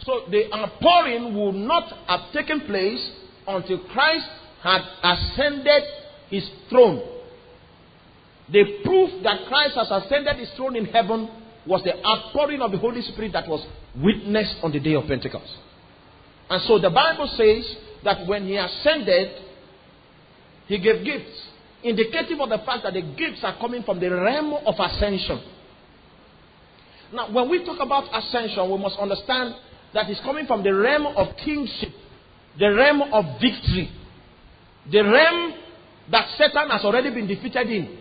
So the outpouring will not have taken place until Christ had ascended his throne. The proof that Christ has ascended his throne in heaven was the outpouring of the Holy Spirit that was witnessed on the day of Pentecost. And so the Bible says that when he ascended, he gave gifts, indicative of the fact that the gifts are coming from the realm of ascension. Now, when we talk about ascension, we must understand that it's coming from the realm of kingship, the realm of victory, the realm that Satan has already been defeated in.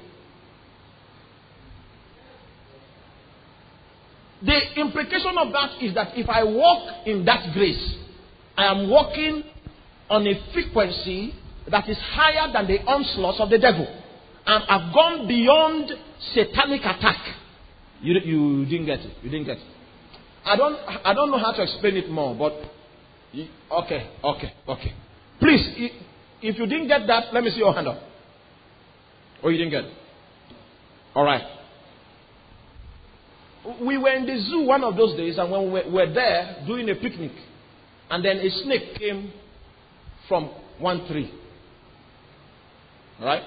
The implication of that is that if I walk in that grace, I am walking on a frequency that is higher than the onslaughts of the devil. And I've gone beyond satanic attack. You, you didn't get it. You didn't get it. I don't, I don't know how to explain it more, but okay, okay, okay. Please, if you didn't get that, let me see your hand up. Or you didn't get it. All right. We were in the zoo one of those days, and when we were there doing a picnic, and then a snake came from one tree. All right?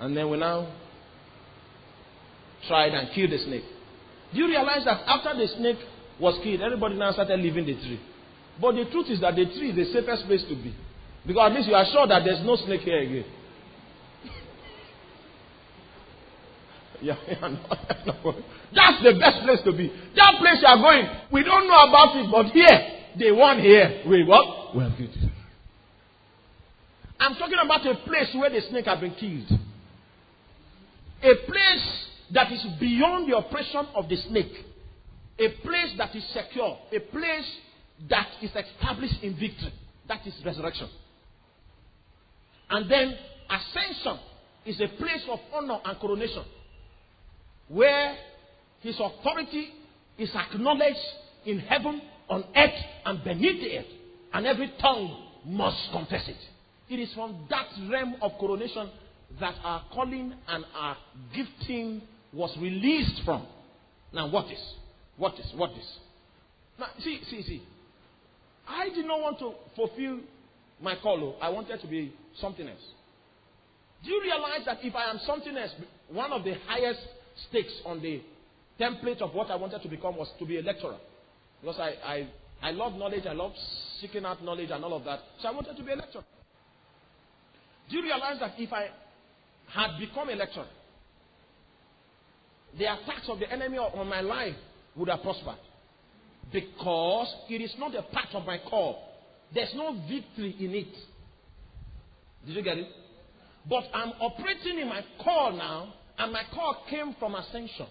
And then we now tried and killed the snake. Do you realize that after the snake was killed, everybody now started leaving the tree? But the truth is that the tree is the safest place to be. Because at least you are sure that there's no snake here again. yeah, yeah no, That's the best place to be. That place you are going, we don't know about it, but here, they want here. We what? Are good. I'm talking about a place where the snake has been killed. A place that is beyond the oppression of the snake. A place that is secure. A place that is established in victory. That is resurrection. And then ascension is a place of honor and coronation where his authority is acknowledged in heaven, on earth, and beneath the earth. And every tongue must confess it. It is from that realm of coronation that our calling and our gifting was released from. Now, what is? What is? What is? Now, see, see, see. I did not want to fulfill my call. Oh. I wanted to be something else. Do you realize that if I am something else, one of the highest stakes on the template of what I wanted to become was to be a lecturer? Because I, I, I love knowledge, I love seeking out knowledge and all of that. So I wanted to be a lecturer. Do you realize that if I had become a lecturer, the attacks of the enemy on my life would have prospered. Because it is not a part of my call. There's no victory in it. Did you get it? But I'm operating in my call now, and my call came from ascension.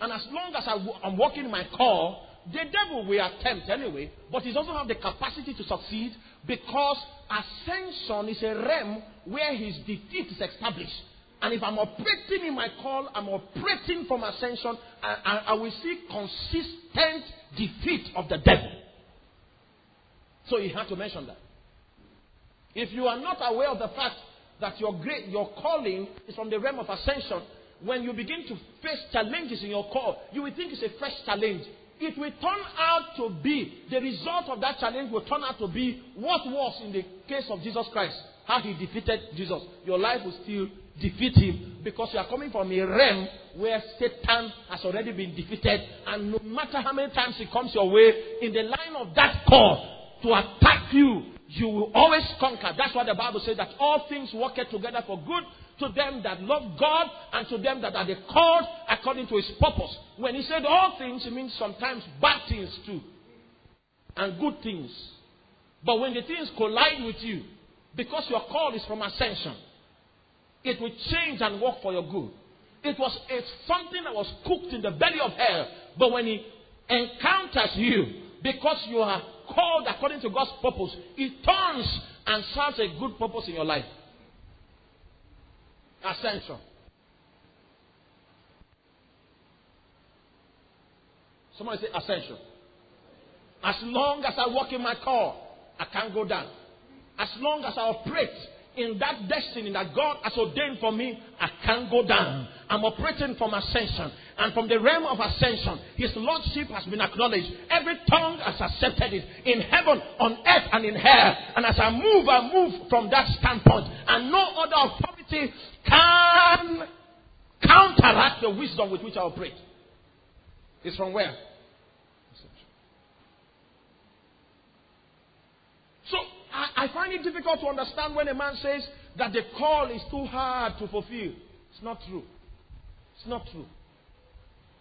And as long as I am walking my call, the devil will attempt anyway, but he doesn't have the capacity to succeed Because ascension is a realm where his defeat is established. And if I'm operating in my call, I'm operating from ascension, and, I will see consistent defeat of the devil. So he had to mention that. If you are not aware of the fact that your great your calling is from the realm of ascension, when you begin to face challenges in your call, you will think it's a fresh challenge. It will turn out to be, the result of that challenge will turn out to be what was in the case of Jesus Christ. How he defeated Jesus. Your life will still defeat him because you are coming from a realm where Satan has already been defeated. And no matter how many times he comes your way, in the line of that call to attack you, you will always conquer. That's why the Bible says that all things work together for good to them that love God and to them that are the called according to his purpose. When he said all things, it means sometimes bad things too. And good things. But when the things collide with you, because your call is from ascension, it will change and work for your good. It was it's something that was cooked in the belly of hell. But when he encounters you, because you are called according to God's purpose, it turns and serves a good purpose in your life. Ascension. Somebody say ascension. As long as I walk in my call, I can't go down. As long as I operate in that destiny that God has ordained for me, I can't go down. I'm operating from ascension. And from the realm of ascension, His Lordship has been acknowledged. Every tongue has accepted it in heaven, on earth, and in hell. And as I move, I move from that standpoint. And no other authority can counteract the wisdom with which I operate. It's from where? So I, I find it difficult to understand when a man says that the call is too hard to fulfill. It's not true. It's not true.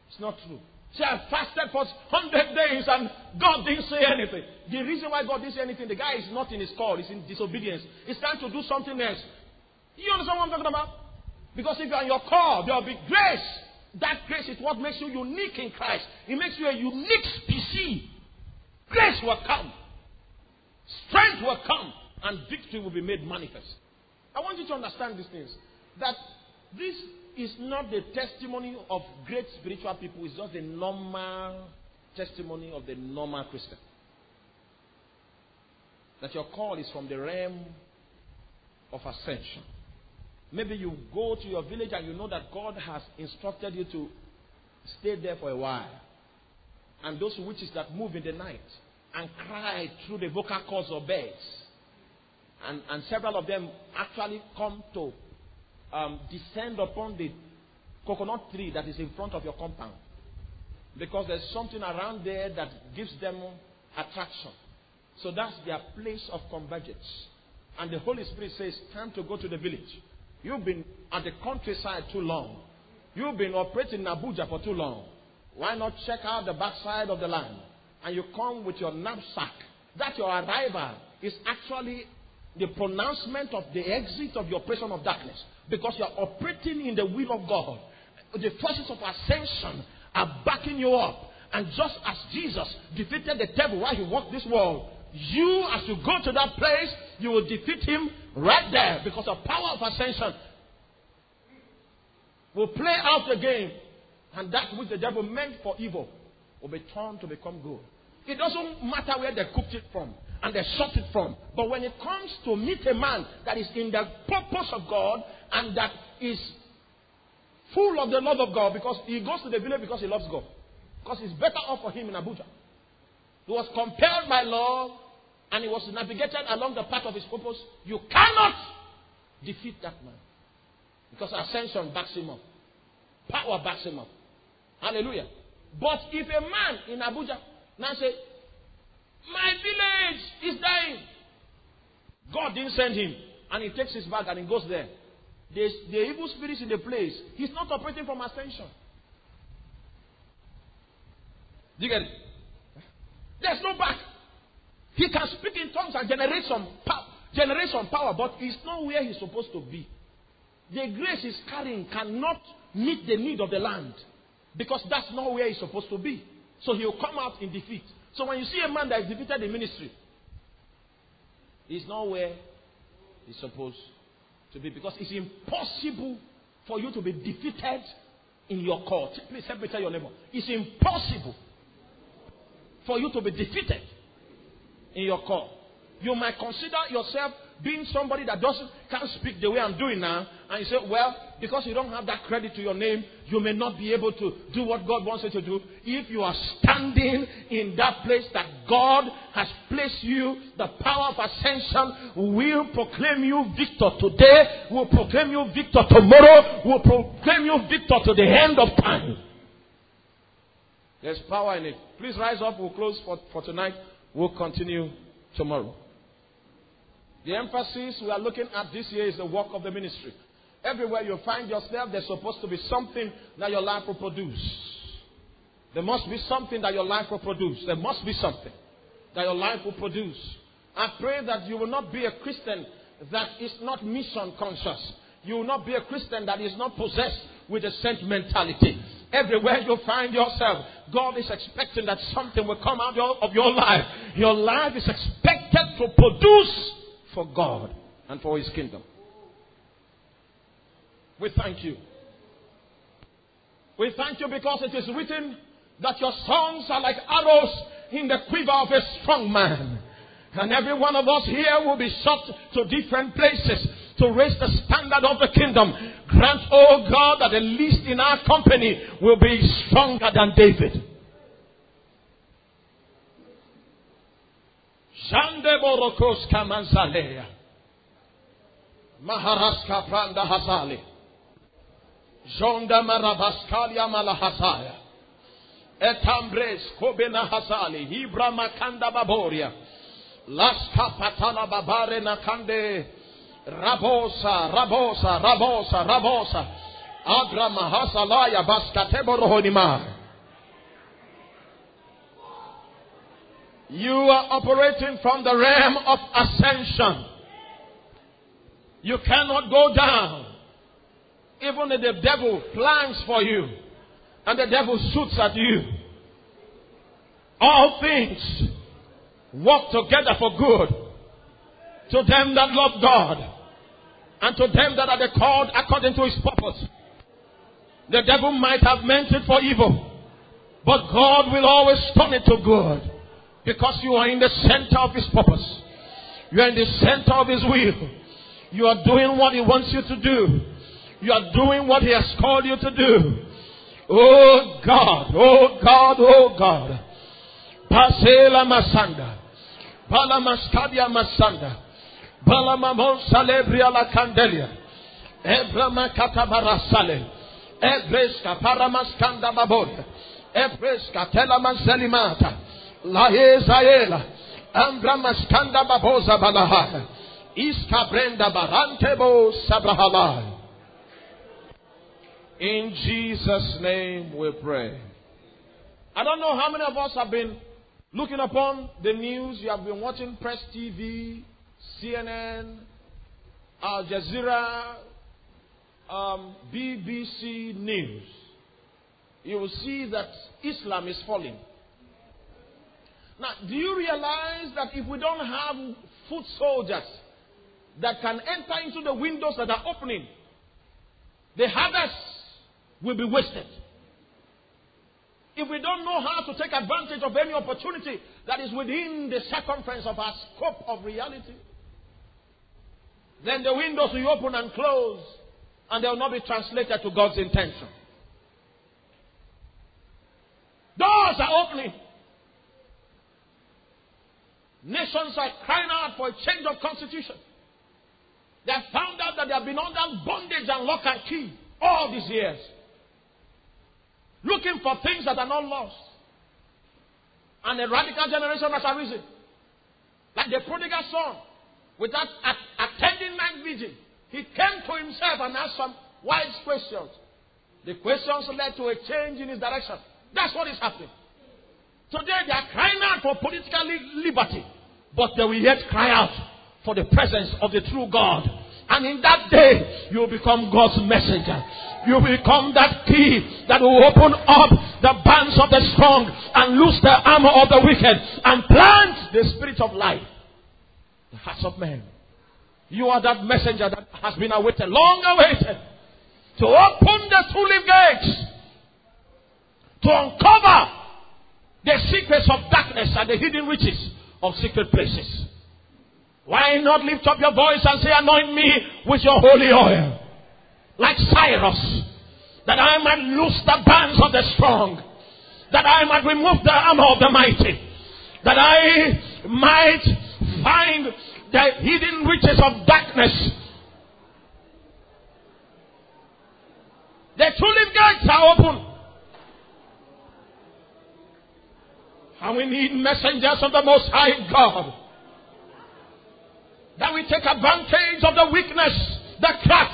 It's not true. See, I fasted for 100 days and God didn't say anything. The reason why God didn't say anything, the guy is not in his call, he's in disobedience. He's trying to do something else. You understand what I'm talking about? Because if you're in your call, there will be grace. That grace is what makes you unique in Christ. It makes you a unique species. Grace will come. Strength will come. And victory will be made manifest. I want you to understand these things. That this is not the testimony of great spiritual people, it's just the normal testimony of the normal Christian. That your call is from the realm of ascension. Maybe you go to your village and you know that God has instructed you to stay there for a while. And those witches that move in the night and cry through the vocal cords of birds. And, and several of them actually come to um, descend upon the coconut tree that is in front of your compound. Because there's something around there that gives them attraction. So that's their place of convergence. And the Holy Spirit says, Time to go to the village. You've been at the countryside too long. You've been operating in Abuja for too long. Why not check out the backside of the land? And you come with your knapsack. That your arrival is actually the pronouncement of the exit of the oppression of darkness. Because you are operating in the will of God. The forces of ascension are backing you up. And just as Jesus defeated the devil while he walked this world, you, as you go to that place, you will defeat him right there because the power of ascension will play out the game. And that which the devil meant for evil will be turned to become good. It doesn't matter where they cooked it from and they shot it from. But when it comes to meet a man that is in the purpose of God and that is full of the love of God because he goes to the village because he loves God. Because it's better off for him in Abuja. He was compelled by love and he was navigated along the path of his purpose. You cannot defeat that man. Because ascension backs him up. Power backs him up. Hallelujah. But if a man in Abuja now say, My village is dying. God didn't send him. And he takes his bag and he goes there. The, the evil spirits in the place, he's not operating from ascension. Do you get it? There's no back. He can speak in tongues and generate some, power, generate some power, but he's not where he's supposed to be. The grace he's carrying cannot meet the need of the land because that's not where he's supposed to be. So he'll come out in defeat. So when you see a man that is defeated in ministry, He's not where he's supposed to be because it's impossible for you to be defeated in your court. Please help me tell your neighbor. It's impossible for you to be defeated in your court. You might consider yourself being somebody that doesn't can't speak the way I'm doing now, and you say, well, because you don't have that credit to your name, you may not be able to do what God wants you to do. If you are standing in that place that God has placed you, the power of ascension will proclaim you victor today, will proclaim you victor tomorrow, will proclaim you victor to the end of time. There's power in it. Please rise up. We'll close for, for tonight. We'll continue tomorrow. The emphasis we are looking at this year is the work of the ministry. Everywhere you find yourself, there's supposed to be something that your life will produce. There must be something that your life will produce. There must be something that your life will produce. I pray that you will not be a Christian that is not mission conscious. You will not be a Christian that is not possessed with a sentimentality. Everywhere you find yourself, God is expecting that something will come out of your life. Your life is expected to produce for God and for His kingdom. We thank you. We thank you because it is written that your songs are like arrows in the quiver of a strong man. And every one of us here will be shot to different places to raise the standard of the kingdom. Grant, oh God, that the least in our company will be stronger than David. Shande borokos kamanzalea. Maharaska pranda hazali. Jonda marabaskalia malahazaya. Etambres kobena hazali. Hibra makanda baboria. Laska patala babare nakande. Rabosa, rabosa, rabosa, rabosa. Agra mahasalaya baskatebo rohonimar. You are operating from the realm of ascension. You cannot go down. Even if the devil plans for you and the devil shoots at you, all things work together for good to them that love God and to them that are called according to his purpose. The devil might have meant it for evil, but God will always turn it to good. Because you are in the center of His purpose. You are in the center of His will. You are doing what He wants you to do. You are doing what He has called you to do. Oh God, oh God, oh God. Pasela Masanda. Balamaskadia Masanda. Balamamon Salebria la Candelia. Ebrama Katabarasale. Ebreska Paramaskanda Baboria. Ebreska Telamaselimata. Laezaela, Ambramaskanda Baboza Balahaya, Iska Brenda Barantebo Sabrahalai. In Jesus' name we pray. I don't know how many of us have been looking upon the news. You have been watching Press TV, CNN, Al Jazeera, um, BBC News. You will see that Islam is falling. Now, do you realize that if we don't have foot soldiers that can enter into the windows that are opening, the harvest will be wasted. If we don't know how to take advantage of any opportunity that is within the circumference of our scope of reality, then the windows will open and close and they will not be translated to God's intention. Doors are opening. Nations are crying out for a change of constitution. They have found out that they have been under bondage and lock and key all these years. Looking for things that are not lost. And a radical generation has arisen. Like the prodigal son, without attending night vigil, he came to himself and asked some wise questions. The questions led to a change in his direction. That's what is happening. Today they are crying out for political liberty, but they will yet cry out for the presence of the true God. And in that day, you will become God's messenger. You will become that key that will open up the bands of the strong and loose the armor of the wicked and plant the spirit of life in the hearts of men. You are that messenger that has been awaited, long awaited, to open the two-leaved gates, to uncover the secrets of darkness and the hidden riches of secret places. Why not lift up your voice and say, Anoint me with your holy oil, like Cyrus, that I might loose the bands of the strong, that I might remove the armor of the mighty, that I might find the hidden riches of darkness. The two-leaved gates are open. And we need messengers of the Most High God. That we take advantage of the weakness, the crack,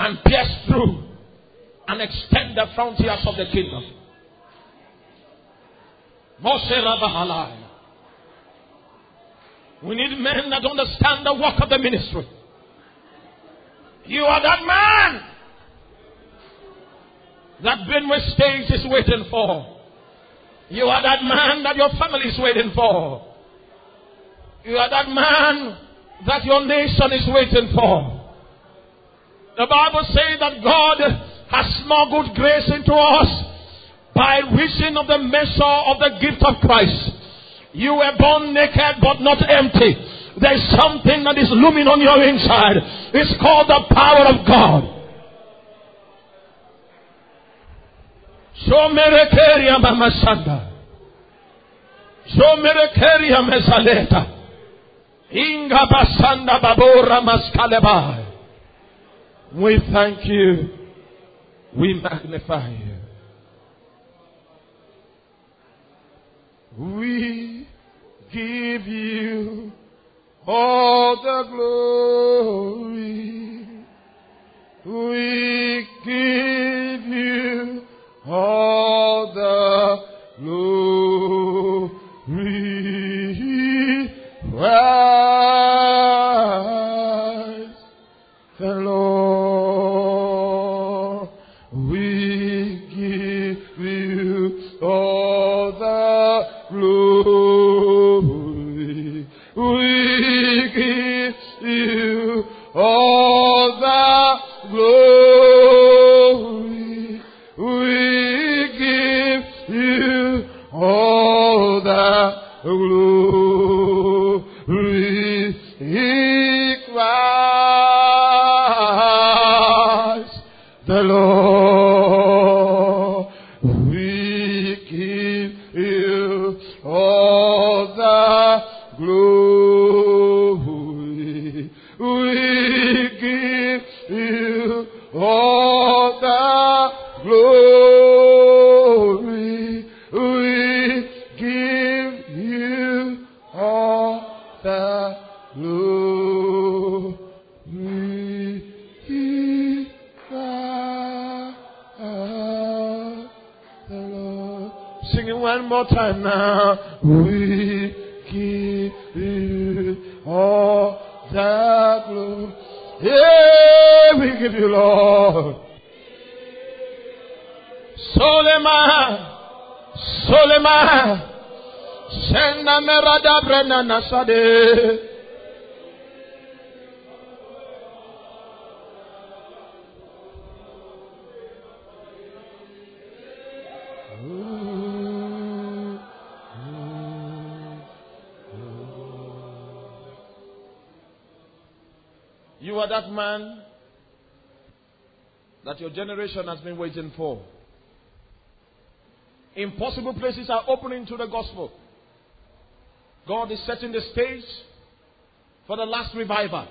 and pierce through and extend the frontiers of the kingdom. We need men that understand the work of the ministry. You are that man that Benue State is waiting for. You are that man that your family is waiting for. You are that man that your nation is waiting for. The Bible says that God has smuggled grace into us by reason of the measure of the gift of Christ. You were born naked but not empty. There is something that is looming on your inside. It's called the power of God. Shomerekeria mamasanda. Shomerekeria mesaleta. Inga basanda babora maskalebai. We thank you. We magnify you. We give you all the glory. We give you all the glory. Praise you merada brena nasade. You are that man that your generation has been waiting for. Impossible places are opening to the gospel. God is setting the stage for the last revival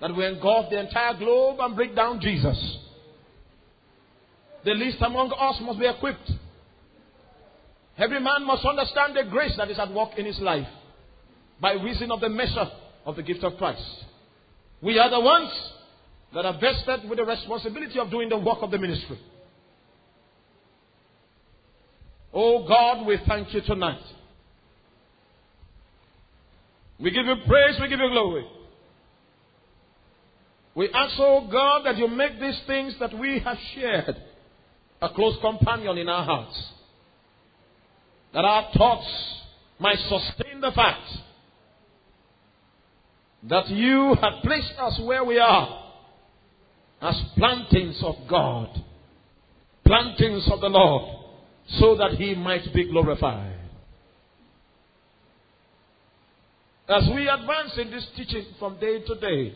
that will engulf the entire globe and break down Jesus. The least among us must be equipped. Every man must understand the grace that is at work in his life by reason of the measure of the gift of Christ. We are the ones that are vested with the responsibility of doing the work of the ministry. Oh God, we thank you tonight. We give you praise, we give you glory. We ask, oh God, that you make these things that we have shared a close companion in our hearts. That our thoughts might sustain the fact that you have placed us where we are as plantings of God, plantings of the Lord, so that He might be glorified. As we advance in this teaching from day to day,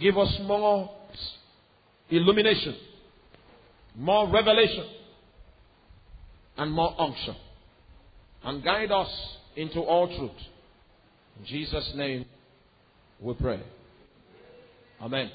give us more illumination, more revelation, and more unction, and guide us into all truth. In Jesus' name we pray. Amen.